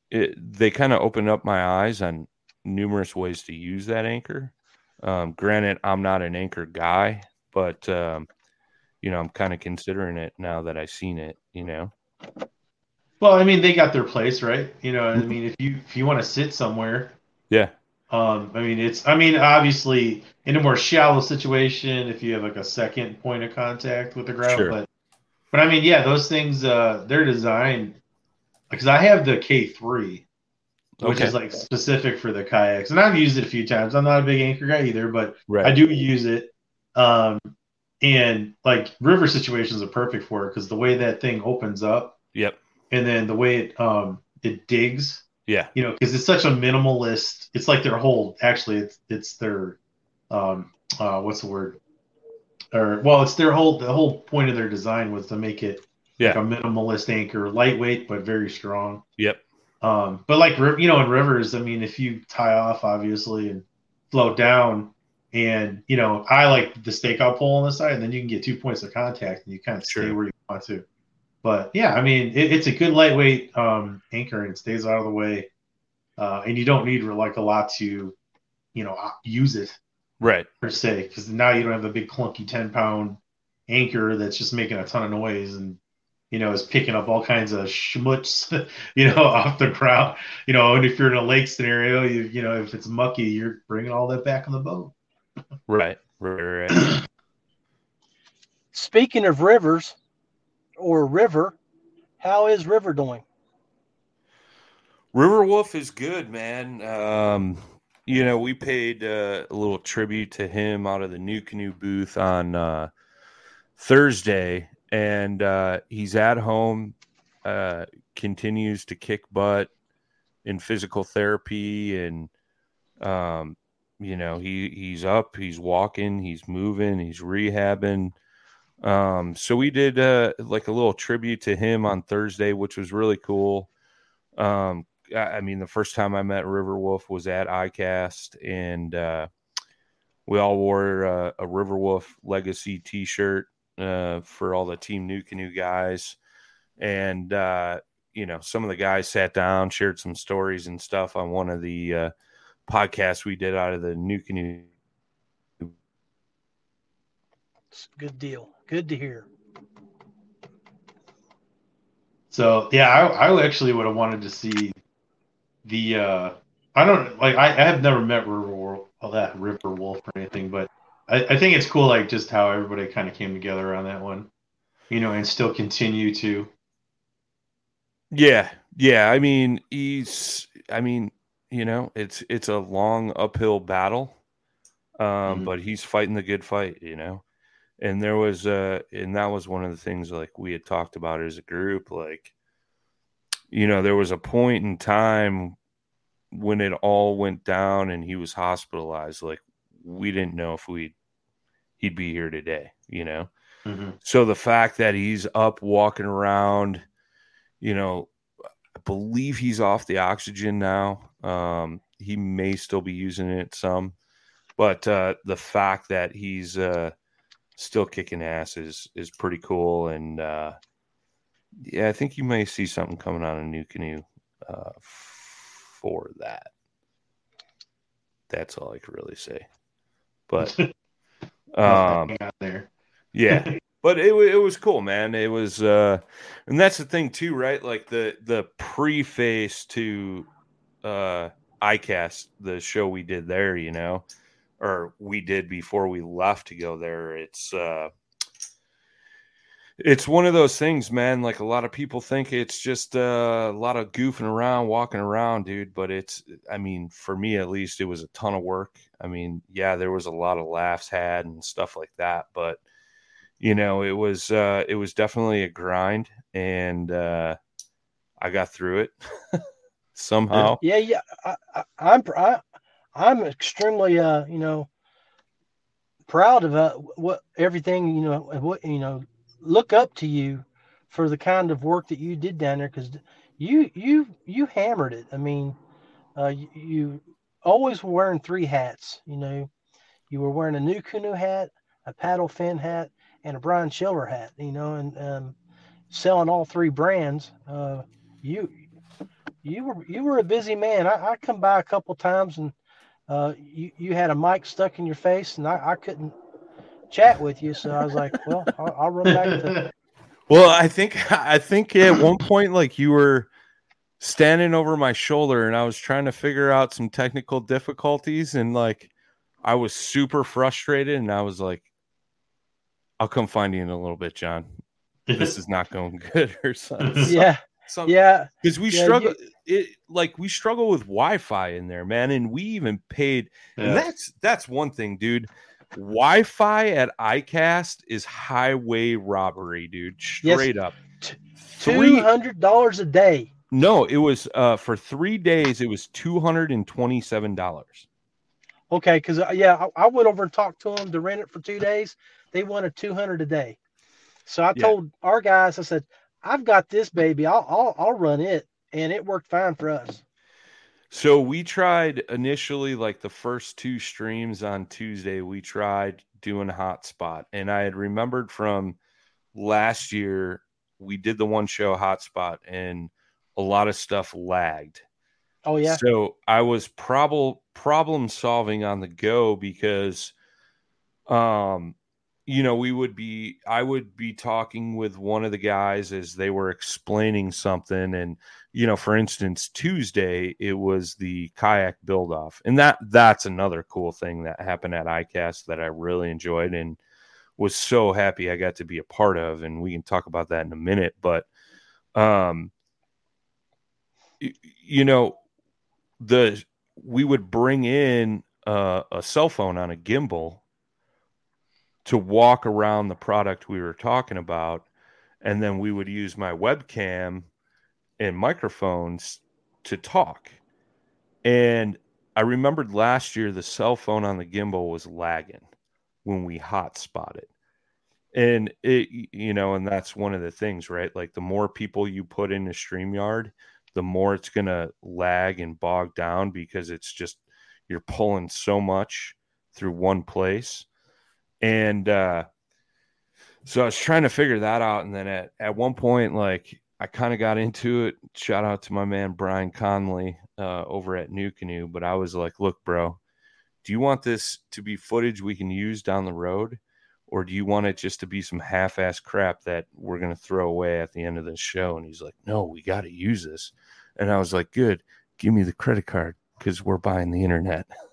A: it, they kind of opened up my eyes on numerous ways to use that anchor. Um, granted, I'm not an anchor guy, but um, you know I'm kind of considering it now that I've seen it. You know,
B: Well, I mean, they got their place, right? You know, I mean, if you if you want to sit somewhere,
A: yeah,
B: um, I mean, it's I mean, obviously, in a more shallow situation, if you have like a second point of contact with the ground,
A: Sure.
B: but but I mean, yeah, those things, uh, they're designed because I have the K three, which
A: Okay.
B: is like specific for the kayaks, and I've used it a few times. I'm not a big anchor guy either, but
A: right,
B: I do use it. Um, and like river situations are perfect for it because the way that thing opens up
A: yep,
B: and then the way it um it digs,
A: yeah,
B: you know, because it's such a minimalist. It's like their whole actually it's it's their um uh what's the word? Or well, it's their whole the whole point of their design was to make it
A: Yeah.
B: like a minimalist anchor, lightweight but very strong.
A: yep,
B: Um, but like you know, in rivers, I mean, if you tie off obviously and float down, and you know, I like the stakeout pole on the side, and then you can get two points of contact, and you kind of stay
A: Sure.
B: where you want to. But yeah, I mean, it, it's a good lightweight um, anchor, and it stays out of the way, uh, and you don't need like a lot to, you know, use it
A: right,
B: per se, because now you don't have a big clunky ten pound anchor that's just making a ton of noise and you know is picking up all kinds of schmutz, *laughs* you know, *laughs* off the ground. You know, and if you're in a lake scenario, you you know if it's mucky, you're bringing all that back on the boat.
A: right, right, right. *clears throat*
C: Speaking of rivers or river, how is River doing?
A: River Wolf is good, man. Um, you know, we paid uh, a little tribute to him out of the NuCanoe booth on uh, Thursday, and uh, he's at home, uh, continues to kick butt in physical therapy, and um, you know, he he's up, he's walking, he's moving, he's rehabbing. Um, so we did uh, like a little tribute to him on Thursday, which was really cool. Um, I I mean, the first time I met River Wolf was at ICAST, and uh, we all wore uh, a River Wolf Legacy T-shirt uh, for all the Team NuCanoe guys, and uh, you know, some of the guys sat down, shared some stories and stuff on one of the uh, podcasts we did out of the NuCanoe.
C: It's a good deal. Good to hear.
B: So yeah, I, I actually would have wanted to see the uh I don't like I, I have never met River Wolf, well, that River Wolf or anything, but I, I think it's cool like just how everybody kind of came together on that one, you know, and still continue to.
A: Yeah, yeah. I mean, he's. I mean, you know, it's it's a long uphill battle, um,
B: Mhm.
A: but he's fighting the good fight. You know, and there was uh, and that was one of the things like we had talked about as a group. Like, you know, there was a point in time when it all went down and he was hospitalized. Like, we didn't know if we he'd be here today. You know.
B: Mhm.
A: So the fact that he's up walking around, you know, I believe he's off the oxygen now. Um, he may still be using it some, but uh, the fact that he's uh, still kicking ass is is pretty cool. And uh, yeah, I think you may see something coming on a NuCanoe uh, for that. That's all I could really say. But *laughs* um,
B: out there.
A: yeah *laughs* but it, it was cool man it was uh and that's the thing too right like the the preface to uh icast the show we did there you know or we did before we left to go there it's uh it's one of those things man like a lot of people think it's just uh, a lot of goofing around walking around dude but it's i mean for me at least it was a ton of work i mean yeah there was a lot of laughs had and stuff like that but you know it was uh it was definitely a grind and uh i got through it *laughs* somehow
C: Yeah, yeah. I, I, I'm I, I'm extremely uh you know proud of uh, what everything you know what you know look up to you for the kind of work that you did down there because you you you hammered it. I mean, uh, you, you always were wearing three hats. You know, you were wearing a NuCanoe hat, a paddle fin hat, and a Brian Schiller hat. You know, and um, selling all three brands. Uh, you you were you were a busy man. I, I come by a couple times and uh, you you had a mic stuck in your face, and I, I couldn't chat with you. So I was like, *laughs* well, I'll, I'll run back to. *laughs*
A: Well, I think I think at one point, like you were standing over my shoulder, and I was trying to figure out some technical difficulties, and like I was super frustrated, and I was like, "I'll come find you in a little bit, John. This *laughs* is not going good, or something."
C: Yeah,
A: Some,
C: yeah.
A: because we
C: Yeah,
A: struggle it like we struggle with wi-fi in there man and we even paid and that's that's one thing dude wi-fi at icast is highway robbery dude
C: Yes.
A: straight up
C: Two hundred dollars a day.
A: no it was uh for three days it was $227
C: Okay, because yeah, I, I went over and talked to them to rent it for two days. They wanted two hundred a day. So I
A: Yeah.
C: told our guys, I said, I've got this baby. I'll I'll, I'll run it, and it worked fine for us.
A: So we tried initially, like the first two streams on Tuesday, we tried doing hotspot. And I had remembered from last year, we did the one show hotspot and a lot of stuff lagged.
C: Oh yeah,
A: So I was problem problem solving on the go because um you know we would be I would be talking with one of the guys as they were explaining something and you know for instance Tuesday it was the kayak build off and that that's another cool thing that happened at ICAST that I really enjoyed and was so happy I got to be a part of and we can talk about that in a minute but um you know the we would bring in uh, a cell phone on a gimbal to walk around the product we were talking about and then we would use my webcam and microphones to talk. And i remembered last year the cell phone on the gimbal was lagging when we hot spotted. And it you know and that's one of the things right? Like the more people you put in a StreamYard the more it's going to lag and bog down because it's just you're pulling so much through one place and uh so i was trying to figure that out. And then at, at one point like i kind of got into it. Shout out to my man brian conley uh over at NuCanoe. But i was like look bro do you want this to be footage we can use down the road? Or do you want it just to be some half-ass crap that we're going to throw away at the end of this show? And he's like no we got to use this. And i was like good. Give me the credit card because we're buying the internet *laughs*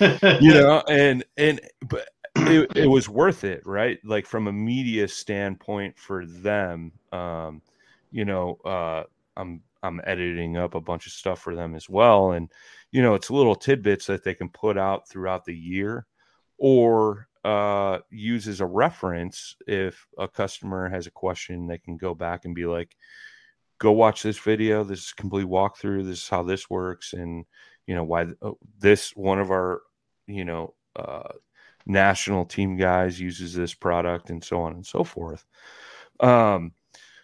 A: you know and and but it, it was worth it right? Like from a media standpoint for them um you know uh i'm i'm editing up a bunch of stuff for them as well. And you know it's little tidbits that they can put out throughout the year or uh use as a reference if a customer has a question they can go back and be like go watch this video this is a complete walkthrough this is how this works and you know why oh, this one of our you know uh, national team guys uses this product and so on and so forth. Um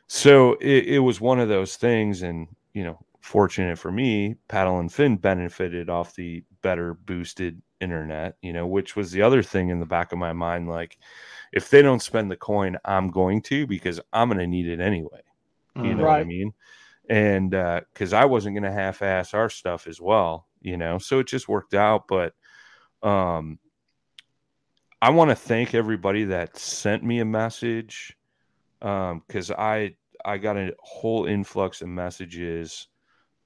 A: so it, it was one of those things and you know fortunate for me paddle and fin benefited off the better boosted internet you know which was the other thing in the back of my mind like if they don't spend the coin i'm going to because i'm going to need it anyway you know what I mean? And because I wasn't going to half-ass our stuff as well, you know, so it just worked out. But um, I want to thank everybody that sent me a message because I I got a whole influx of messages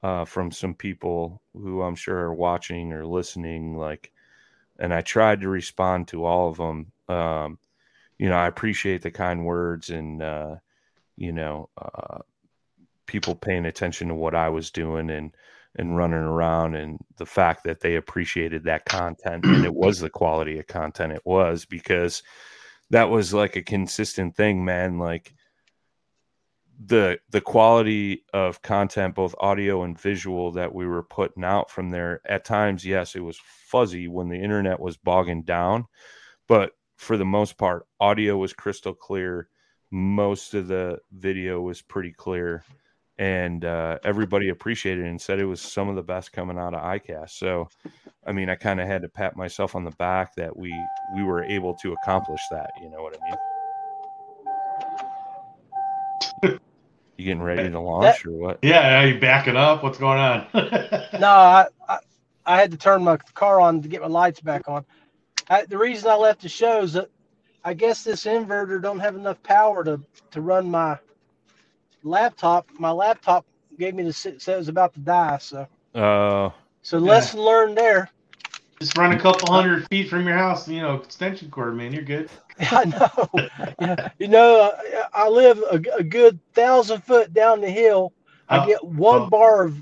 A: uh, from some people who I'm sure are watching or listening, like, and I tried to respond to all of them. Um, you know, I appreciate the kind words and. Uh, you know, uh, people paying attention to what I was doing and and running around, and the fact that they appreciated that content and it was the quality of content it was because that was like a consistent thing, man. Like the the quality of content, both audio and visual, that we were putting out from there. At times, yes, it was fuzzy when the internet was bogging down, but for the most part, audio was crystal clear. Most of the video was pretty clear, and uh, everybody appreciated it and said it was some of the best coming out of ICAST. So, I mean, I kind of had to pat myself on the back that we we were able to accomplish that. You know what I mean? *laughs* You getting ready to launch or what?
B: Yeah, are you backing up? What's going on? *laughs*
C: no, I, I, I had to turn my car on to get my lights back on. I, the reason I left the show is that I guess this inverter don't have enough power to to run my laptop. My laptop gave me the said it was about to die. So,
A: uh,
C: so lesson learned there.
B: Just run a couple hundred feet from your house, you know, extension cord, man. You're good. *laughs*
C: I know. yeah, you know, I live a, a, good thousand foot down the hill. I oh, get one oh. bar of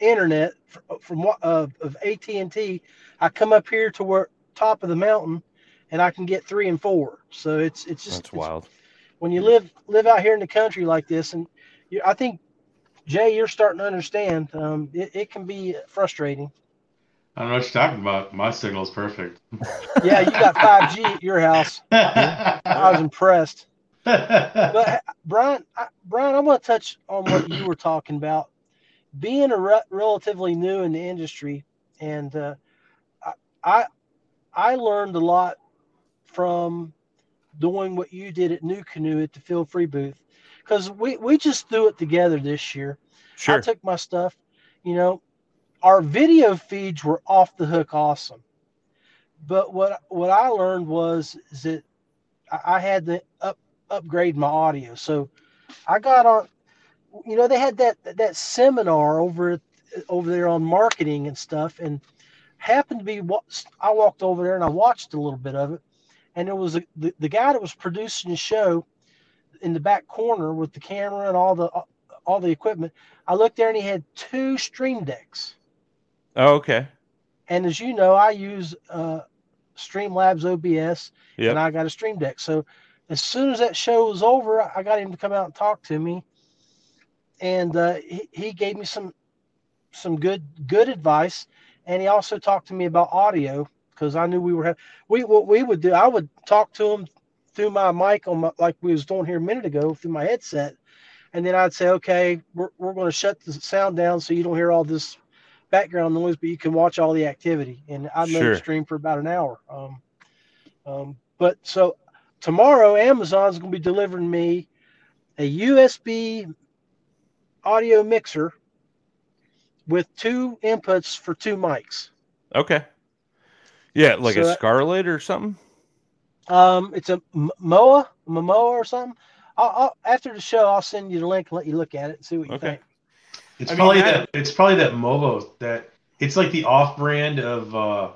C: internet from, from uh, of AT and T. I come up here to where top of the mountain, and I can get three and four. So it's it's just
A: that's wild.
C: When you live live out here in the country like this, and you, I think Jay, you're starting to understand. Um, it, it can be frustrating.
B: I don't know what you're talking about. My signal is perfect.
C: yeah, you got *laughs* 5G at your house. *laughs* I was impressed. *laughs* But Brian, I, Brian, I want to touch on what you were talking about. Being a re- relatively new in the industry, and uh, I, I learned a lot from doing what you did at NuCanoe at the Feelfree booth, because we we just threw it together this year.
A: Sure.
C: I took my stuff, you know, our video feeds were off the hook awesome. But what what I learned was is that I had to up upgrade my audio. So I got on you know they had that that seminar over over there on marketing and stuff and happened to be what I walked over there and I watched a little bit of it and it was a, the, the guy that was producing the show in the back corner with the camera and all the all the equipment. I looked there and he had two stream decks.
A: Oh, okay.
C: And as you know, I use uh, Streamlabs OBS,
A: yep.
C: and I got a Stream Deck. So as soon as that show was over, I got him to come out and talk to me, and uh, he, he gave me some some good good advice, and he also talked to me about audio because I knew we were having we what we would do. I would talk to him through my mic on my like we was doing here a minute ago through my headset, and then I'd say, okay, we're we're going to shut the sound down so you don't hear all this background noise, but you can watch all the activity. And I let sure. it stream for about an hour. Um, um, but so tomorrow, Amazon's going to be delivering me a USB audio mixer with two inputs for two mics.
A: Okay. Yeah, like so a Scarlett or something.
C: Um, it's a Moa, Momoa or something. I'll, I'll, after the show, I'll send you the link and let you look at it and see what you okay. think.
B: It's I probably mean, that. It's probably that Movo that it's like the off-brand of uh,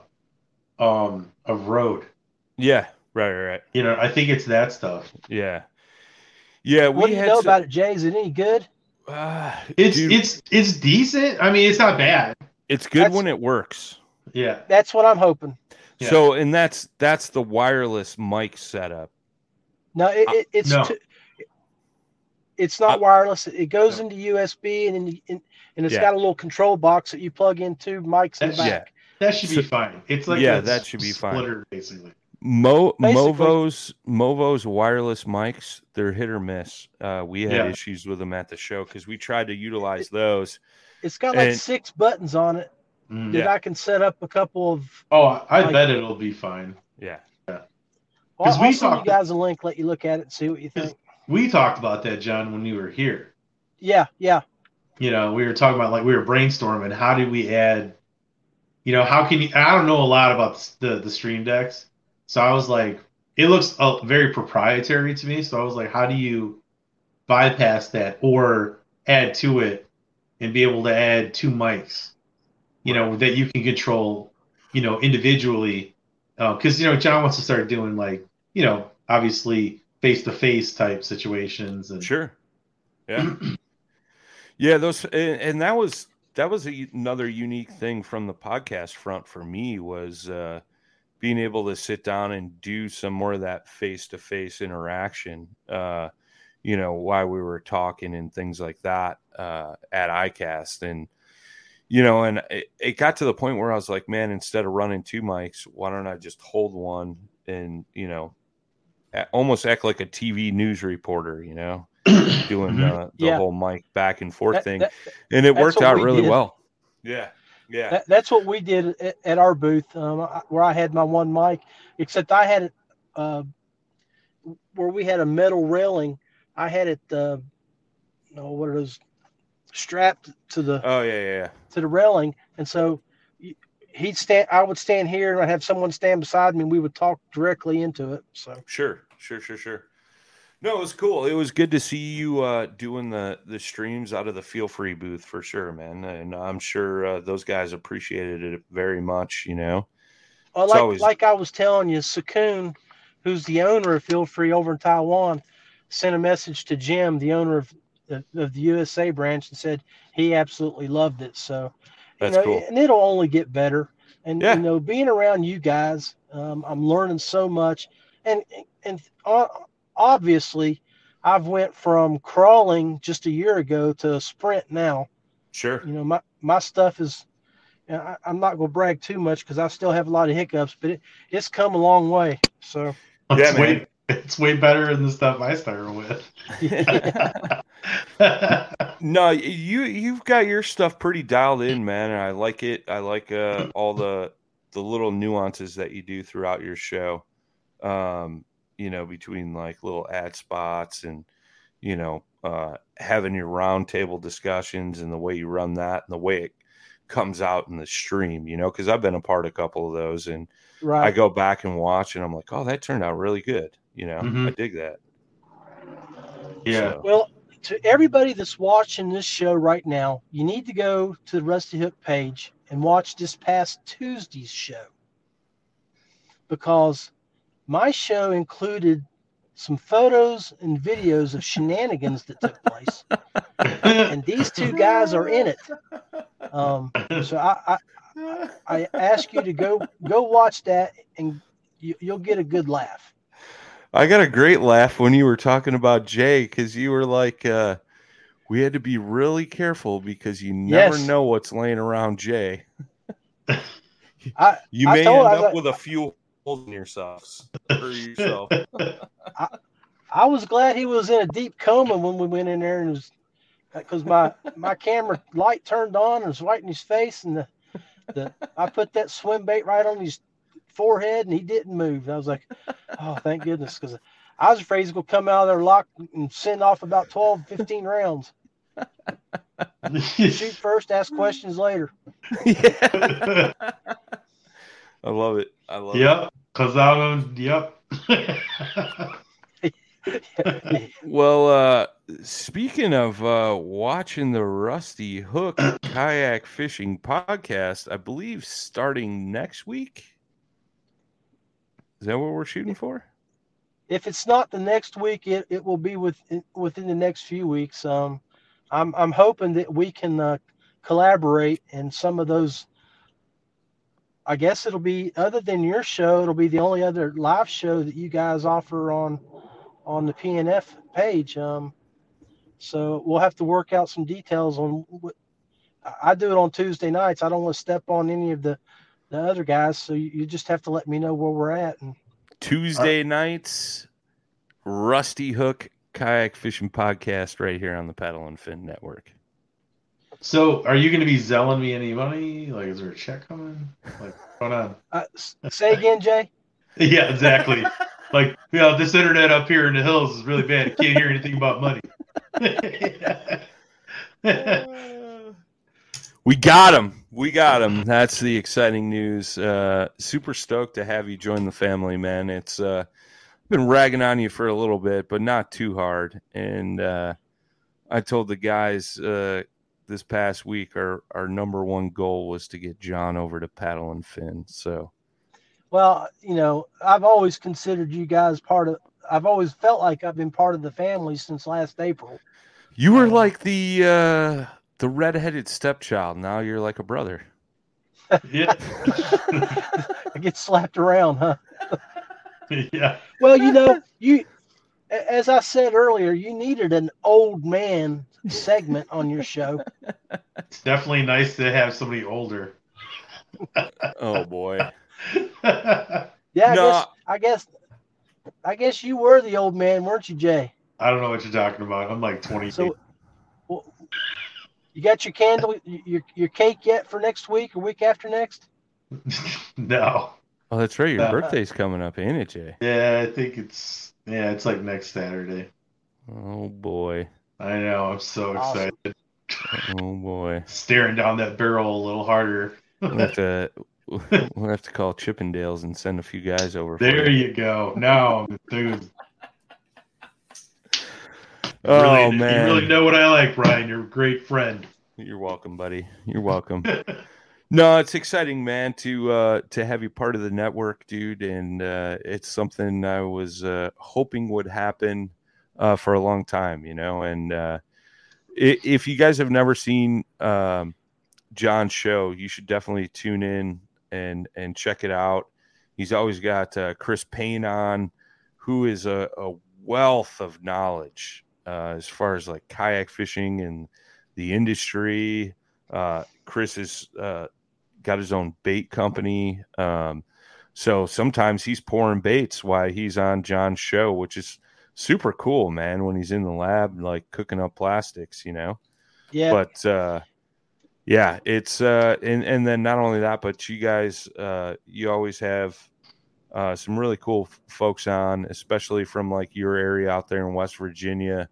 B: um, of Rode.
A: Yeah, right, right, right.
B: You know, I think it's that stuff.
A: Yeah, yeah.
C: what do you know some... about it, Jay? Is it any good?
B: Uh, it's dude, it's it's decent. I mean, it's not bad.
A: It's good that's, when it works.
B: Yeah,
C: that's what I'm hoping.
A: Yeah. So, and that's that's the wireless mic setup.
C: No, it, it, it's no. Too, it's not uh, wireless. It goes no. into USB and in, in, and it's yeah. got a little control box that you plug into mics in the back. Yeah.
B: That should be fine. It's like
A: yeah, that should be fine.
B: Basically,
A: Mo Movo's Movo's wireless mics, they're hit or miss. Uh, we had yeah. issues with them at the show because we tried to utilize those.
C: It's got like and, six buttons on it mm, that yeah. I can set up a couple of.
B: Oh, I like, bet it'll be fine.
A: Yeah.
B: Yeah.
C: Well, I'll we send you guys a link, let you look at it and see what you think.
B: We talked about that, John, when you were here.
C: Yeah, yeah.
B: You know, we were talking about like we were brainstorming. How do we add? You know, how can you? I don't know a lot about the the stream decks, so I was like, it looks uh, very proprietary to me. So I was like, how do you bypass that or add to it and be able to add two mics? You know, that you can control. You know, individually, because uh, you know John wants to start doing like you know obviously face to face type situations and
A: sure yeah *clears throat* yeah those and, and, that was that was a, another unique thing from the podcast front for me was uh being able to sit down and do some more of that face to face interaction uh you know while we were talking and things like that uh at icast and you know and it, it got to the point where i was like man instead of running two mics why don't i just hold one and you know, almost act like a TV news reporter, you know, *clears throat* doing
E: Mhm.
A: uh, the
C: Yeah.
A: whole mic back and forth
C: That-
A: thing,
C: that-
A: and it worked out
C: we
A: really
C: did.
A: well. Yeah, yeah,
C: That, that's what we did at, at our booth, um, where I had my one mic. Except I had it uh, where we had a metal railing. I had it, uh, oh, what are those strapped to the
A: oh yeah, yeah, yeah.
C: to the railing, and so he'd stand. I would stand here, and I'd have someone stand beside me, and we would talk directly into it. So
A: Sure, sure, sure, sure. No, it was cool. It was good to see you uh, doing the the streams out of the Feelfree booth for sure, man. And I'm sure uh, those guys appreciated it very much. You know.
C: Well, like
A: always-
C: like I was telling you, Sakun, who's the owner of Feelfree over in Taiwan, sent a message to Jim, the owner of the, of the USA branch, and said he absolutely loved it. So,
A: That's
C: you know,
A: cool.
C: and it'll only get better. And
A: Yeah.
C: you know, being around you guys, um, I'm learning so much. And and uh, obviously, I've went from crawling just a year ago to a sprint now
A: Sure.
C: you know my my stuff is you know, I, i'm not going to brag too much because i still have a lot of hiccups but it, it's come a long way so
A: Yeah, man.
B: Way, it's way better than the stuff I started with. *laughs*
A: No, you you've got your stuff pretty dialed in, man. And I like it. I like uh, all the the little nuances that you do throughout your show. Um, you know, between like little ad spots and you know uh, having your roundtable discussions and the way you run that and the way it comes out in the stream. You know, because I've been a part of a couple of those, and I go back and watch, and I'm like, oh, that turned out really good. You know,
B: Mhm.
A: I dig that.
B: yeah.
A: So,
C: well to everybody that's watching this show right now you need to go to the rusty hook page and watch this past tuesday's show because my show included some photos and videos of shenanigans that took place *laughs* and these two guys are in it um, so I, I I ask you to go go watch that, and you, you'll get a good laugh.
A: I got a great laugh when you were talking about Jay because you were like, uh, we had to be really careful because you never
C: Yes.
A: know what's laying around Jay. *laughs*
C: I
A: You
C: I
A: may
C: told-
A: end up
C: was-
A: with a few holes in yourselves yourself. *laughs*
C: I was glad he was in a deep coma when we went in there, and was because my my camera light turned on and was right in his face, and the the I put that swim bait right on his forehead, and he didn't move. I was like, oh, thank goodness, because I was afraid he's gonna come out of there locked and send off about 12, 15 rounds. *laughs* Shoot first, ask questions later. Yeah. *laughs*
A: I love it. I love it.
B: yep. Cause I'm yep. *laughs*
A: Well, uh, speaking of uh, watching the Rusty Hook kayak fishing podcast, I believe starting next week. Is that what we're shooting for?
C: if it's not the next week, it, it will be with, within the next few weeks. Um, I'm, I'm hoping that we can uh, collaborate in some of those. I guess it'll be other than your show, it'll be the only other live show that you guys offer on on the PNF page. Um, so we'll have to work out some details on what I do it on Tuesday nights. I don't want to step on any of the the other guys, so you, you just have to let me know where we're at and
A: Tuesday nights, Rusty Hook kayak fishing podcast right here on the Paddle and Fin Network.
B: so are you gonna be selling me any money? Like is there a check coming? Like what's going on? *laughs*
C: uh, say again, Jay. *laughs*
B: Yeah, exactly. like, you know, this internet up here in the hills is really bad. You can't hear anything about money. *laughs*
A: We got him. We got him. That's the exciting news. Uh, super stoked to have you join the family, man. It's uh, been ragging on you for a little bit, but not too hard. And uh, I told the guys uh, this past week our our number one goal was to get John over to paddle and fin. So
C: Well, you know, I've always considered you guys part of. I've always felt like I've been part of the family since last April.
A: you were like the uh, the redheaded stepchild. Now you're like a brother.
B: yeah. *laughs*
C: I get slapped around, huh? *laughs*
B: yeah.
C: Well, you know, you, as I said earlier, you needed an old man segment on your show.
B: It's definitely nice to have somebody older. *laughs*
A: Oh boy.
C: Yeah, I
A: No.
C: guess I guess, I guess you were the old man, weren't you, Jay?
B: I don't know what you're talking about. I'm like 20.
C: So, well, you got your candle, your your cake yet for next week or week after next? *laughs*
B: no.
A: Oh, that's right. Your
B: Uh,
A: birthday's coming up, ain't it, Jay?
B: Yeah, I think it's yeah, it's like next Saturday.
A: Oh boy.
B: I know. I'm so
C: Awesome.
B: excited.
A: Oh boy. *laughs*
B: Staring down that barrel a little harder.
A: We'll have to *laughs* we'll have to call Chippendales and send a few guys over. for
B: there
A: you.
B: you go. Now I'm enthused.
A: Oh
B: really,
A: man.
B: You really know what I like, Brian. You're a great friend.
A: You're welcome, buddy. You're welcome. *laughs* no, it's exciting, man, to uh to have you part of the network, dude, and uh it's something I was uh hoping would happen uh for a long time, you know, and uh if you guys have never seen um John's show, you should definitely tune in and and check it out. He's always got uh, Chris Payne on, who is a, a wealth of knowledge uh, as far as like kayak fishing and the industry. Uh, Chris has uh, got his own bait company. Um, so sometimes he's pouring baits while he's on John's show, which is super cool, man, when he's in the lab, like cooking up plastics, you know?
C: Yeah.
A: But, uh, yeah, it's, uh, and, and then not only that, but you guys, uh, you always have, uh, some really cool f- folks on, especially from like your area out there in West Virginia,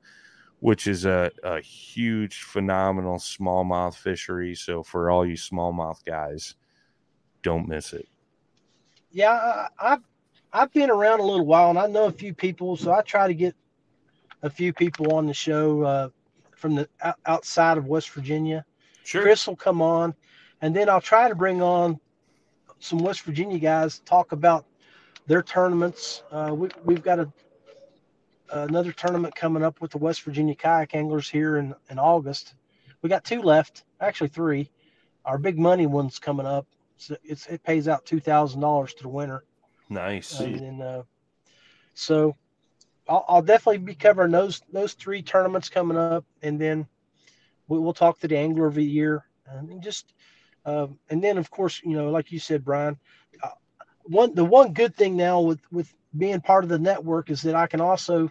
A: which is a, a huge, phenomenal smallmouth fishery. So for all you smallmouth guys, don't miss it.
C: yeah, I, I've I've been around a little while, and I know a few people, so I try to get a few people on the show uh, from the outside of West Virginia.
A: Sure.
C: Chris will come on, and then I'll try to bring on some West Virginia guys talk about their tournaments. Uh, we, we've got a another tournament coming up with the West Virginia kayak anglers here in, in August. We got two left, actually three. Our big money one's coming up. So it's, it pays out two thousand dollars to the winner.
A: Nice.
C: And then, uh, so I'll, I'll definitely be covering those those three tournaments coming up, and then we, we'll talk to the angler of the year, and just um, and then of course you know like you said, Brian, uh, one the one good thing now with with being part of the network is that I can also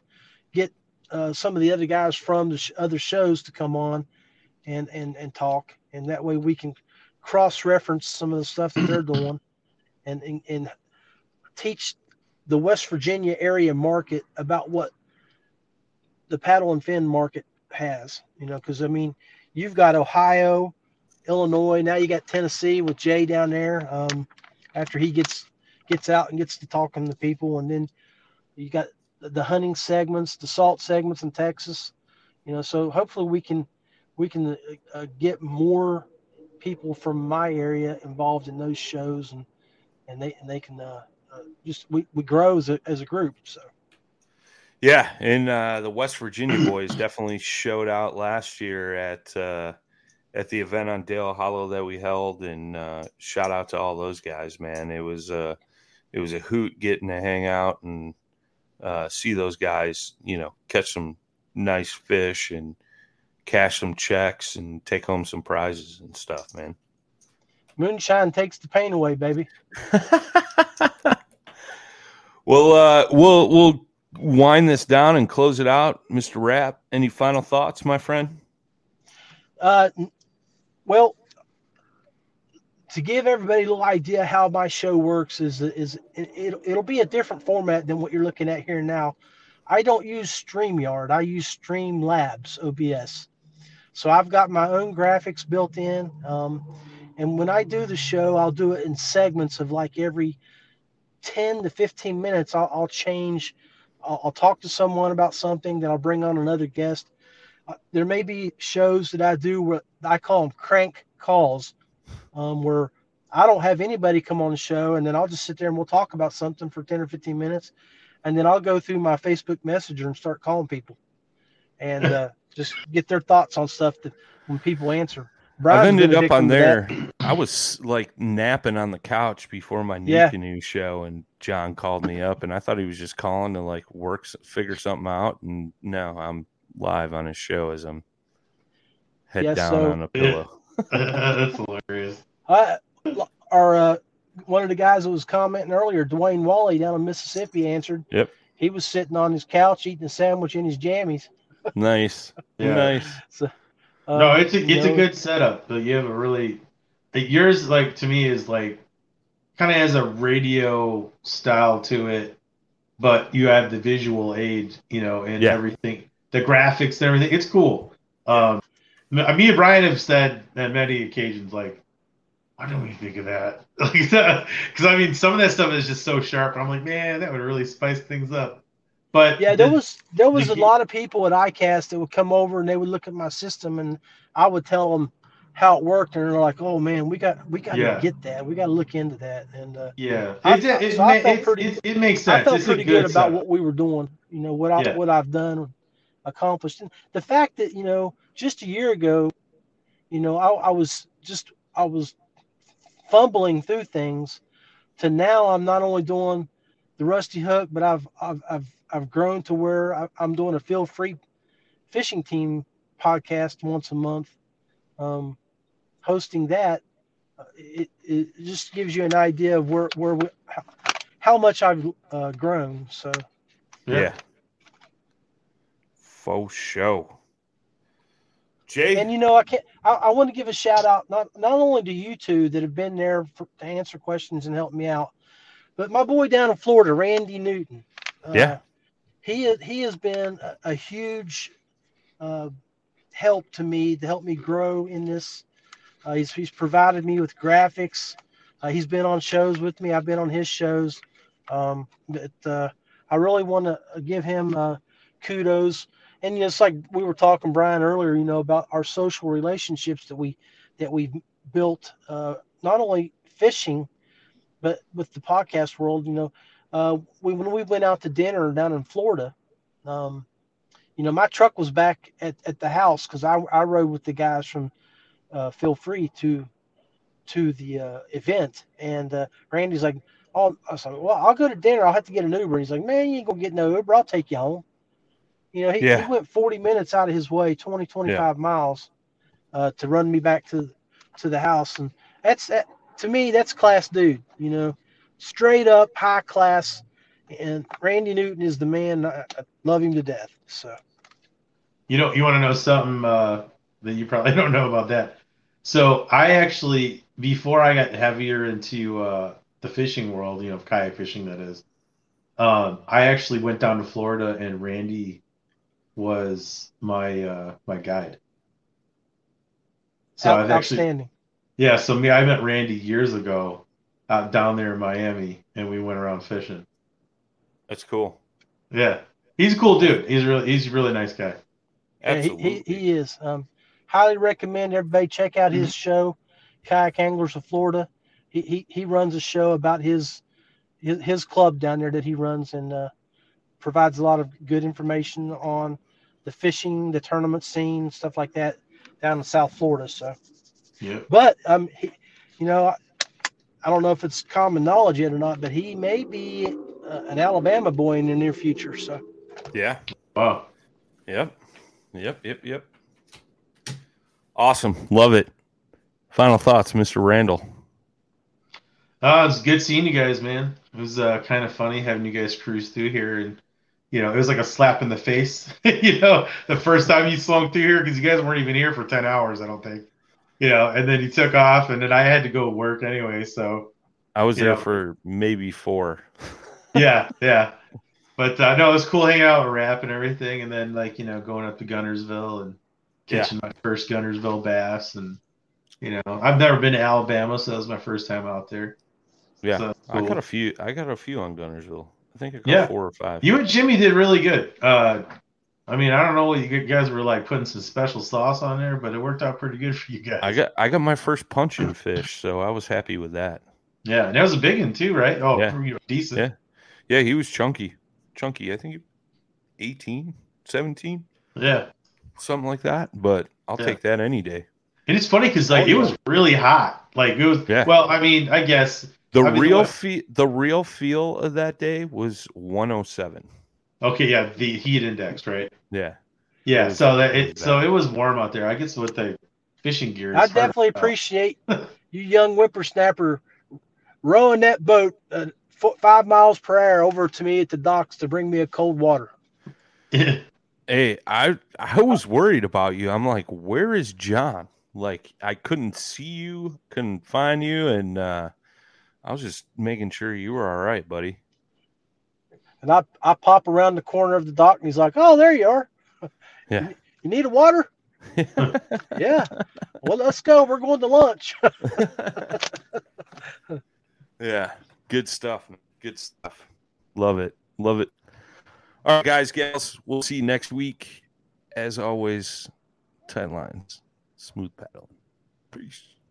C: get uh, some of the other guys from the sh- other shows to come on and and and talk, and that way we can cross reference some of the stuff that they're *clears throat* doing, and and, and teach the West Virginia area market about what the paddle and fin market has, you know, because I mean, you've got Ohio, Illinois, now you got Tennessee with Jay down there. Um, after he gets gets out and gets to talking to people, and then you got the- hunting segments, the salt segments in Texas, you know. So hopefully we can we can uh, uh, get more people from my area involved in those shows, and and they and they can uh, uh, just we, we grow as a as a group. So
A: Yeah, and uh, the West Virginia boys definitely showed out last year at uh, at the event on Dale Hollow that we held, and uh, shout out to all those guys, man. It was uh, it was a hoot getting to hang out and uh, see those guys, you know, catch some nice fish and cash some checks and take home some prizes and stuff, man.
C: moonshine takes the pain away, baby. *laughs*
A: Well, uh, we'll we'll wind this down and close it out, Mister Rapp. Any final thoughts, my friend?
C: Uh, well, to give everybody a little idea how my show works is is it, it'll, it'll be a different format than what you're looking at here now. I don't use StreamYard. I use Streamlabs OBS. So I've got my own graphics built in. Um, and when I do the show, I'll do it in segments of like every 10 to 15 minutes. I'll, I'll change. I'll, I'll talk to someone about something. Then I'll bring on another guest. Uh, there may be shows that I do where I call them crank calls, um, where I don't have anybody come on the show, and then I'll just sit there and we'll talk about something for 10 or 15 minutes. And then I'll go through my Facebook Messenger and start calling people and *laughs* uh, just get their thoughts on stuff that when people answer.
A: I've ended up on
C: victim to that.
A: there. I was like napping on the couch before my new
C: Yeah.
A: canoe show, and John called me up, and I thought he was just calling to like work, figure something out. And no, I'm live on his show as I'm head
C: Yeah,
A: down
C: so-
A: on a pillow. *laughs*
B: That's hilarious.
C: I, our uh, one of the guys that was commenting earlier, Dwayne Wally down in Mississippi, answered.
A: Yep.
C: He was sitting on his couch eating a sandwich in his jammies. *laughs*
A: Nice.
B: Yeah.
A: Nice.
C: So,
B: no,
C: uh,
B: it's a,
C: you
B: it's a good setup. But you have a really like, yours like to me is like kind of has a radio style to it, but you have the visual aid, you know, and
A: Yeah.
B: everything, the graphics and everything. It's cool. Um, m- me and Brian have said on many occasions like, why don't we think of that? *laughs* Like, because I mean, some of that stuff is just so sharp, and I'm like, man, that would really spice things up. But
C: Yeah, there
B: the-
C: was there was a lot of people at ICAST that would come over and they would look at my system and I would tell them how it worked and they're like, "Oh man, we got we got to
B: Yeah.
C: get that. We got to look into that." And uh,
B: yeah,
C: I
B: it,
C: so I
B: it,
C: felt
B: it,
C: pretty-
B: it, it makes
C: I
B: sense.
C: felt
B: It's
C: pretty good, about what we were doing. You know what I
B: Yeah.
C: what I've done, accomplished, and the fact that you know just a year ago, you know, I, I was just I was fumbling through things, to now I'm not only doing the Rusty Hook, but I've I've I've, I've grown to where I, I'm doing a Feelfree fishing team podcast once a month, um, hosting that. uh, It, it just gives you an idea of where where we, how, how much I've uh, grown. So
A: Yeah. Faux show. Jay.
C: and you know I can't. I, I want to give a shout out not not only to you two that have been there for, to answer questions and help me out, but my boy down in Florida, Randy Newton. Uh,
A: Yeah.
C: he he has been a, a huge uh, help to me to help me grow in this. Uh, he's he's provided me with graphics. Uh, he's been on shows with me. I've been on his shows. Um, but uh, I really want to give him uh, kudos. And it's like we were talking, Brian, earlier, you know, about our social relationships that we that we've built, uh, not only fishing, but with the podcast world. You know, uh, we when we went out to dinner down in Florida, um, you know, my truck was back at, at the house because I, I rode with the guys from uh, Feelfree to to the uh, event, and uh, Randy's like, "Oh, I was like, well, I'll go to dinner. I'll have to get an Uber." He's like, "Man, you ain't gonna get no Uber. I'll take you home." You know, he,
A: Yeah.
C: he went 40 minutes out of his way, 20, 25 miles, uh, to run me back to to the house, and that's that to me. That's class, dude. You know, straight up high class. And Randy Newton is the man. I, I love him to death. So.
B: You know, you want to know something uh, that you probably *laughs* don't know about that. So I actually, before I got heavier into uh, the fishing world, you know, kayak fishing, that is, um, I actually went down to Florida, and Randy was my uh, my guide. So
C: Out-
B: I've actually,
C: outstanding.
B: yeah. So me, I met Randy years ago out down there in Miami, and we went around fishing.
A: That's cool.
B: Yeah, he's a cool dude. He's really he's a really nice guy.
C: Yeah, he,
A: Absolutely.
C: he, he is. Um, highly recommend everybody check out
B: Mm-hmm.
C: his show, Kayak Anglers of Florida. He, he he runs a show about his his, his club down there that he runs and uh, provides a lot of good information on the fishing, the tournament scene, stuff like that down in South Florida. So,
B: Yeah.
C: but um, he, you know, I, I don't know if it's common knowledge yet or not, but he may be uh, an Alabama boy in the near future. So.
A: Yeah.
B: Wow.
A: Yep. Yep. Yep. Yep. Awesome. Love it. Final thoughts, Mr. Randall.
B: Uh, it's good seeing you guys, man. It was uh, kind of funny having you guys cruise through here, and you know, it was like a slap in the face. *laughs* you know, the first time you swung through here because you guys weren't even here for ten hours, I don't think. You know, and then you took off, and then I had to go to work anyway. So
A: I was there
B: Yeah.
A: for maybe four. *laughs*
B: yeah, yeah. But uh, no, it was cool hanging out with Rapp and everything, and then like you know, going up to Guntersville and
A: Yeah.
B: catching my first Guntersville bass, and you know, I've never been to Alabama, so that was my first time out there.
A: Yeah.
B: So,
A: I got a few. I got a few on Guntersville. I think
B: Yeah.
A: four or five.
B: You and Jimmy did really good. Uh, I mean, I don't know what you guys were like putting some special sauce on there, but it worked out pretty good *laughs* for you guys.
A: I got I got my first punching fish, so I was happy with that.
B: yeah, and that was a big one too, right? Oh,
A: Yeah.
B: decent.
A: Yeah. Yeah, he was chunky. Chunky. I think 18, 17,
B: Yeah.
A: something like that. But I'll
B: Yeah.
A: take that any day.
B: And it's funny because like
C: Oh,
B: it was really hot. Like it was.
A: Yeah.
B: Well, I mean, I guess.
A: The
B: I mean,
A: real
B: what-
A: fe- the real feel of that day was 107.
B: Okay, yeah, the heat index, right?
A: Yeah.
B: Yeah.
A: It
B: so that
A: it
B: it
A: was
B: so it was warm out there. I guess with the fishing gear.
C: I
B: it's hard to
C: definitely appreciate you young whippersnapper rowing that boat uh, f- five miles per hour over to me at the docks to bring me a cold water. *laughs*
F: Hey, I I was worried about you. I'm like, where is John? Like, I couldn't see you, couldn't find you, and uh, I was just making sure you were all right, buddy.
C: And I, I pop around the corner of the dock and he's like, Oh, there you are. *laughs*
F: Yeah.
C: You, you need a water? *laughs* yeah. Well, let's go. We're going to lunch. *laughs*
F: Yeah, good stuff. Good stuff. Love it. Love it. All right, guys, gals, we'll see you next week. As always, tight lines, smooth paddling. Peace.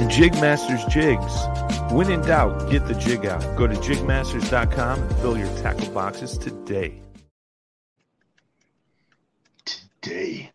A: and JigMasters Jigs. When in doubt, get the jig out. Go to jigmasters.com and fill your tackle boxes today. Today.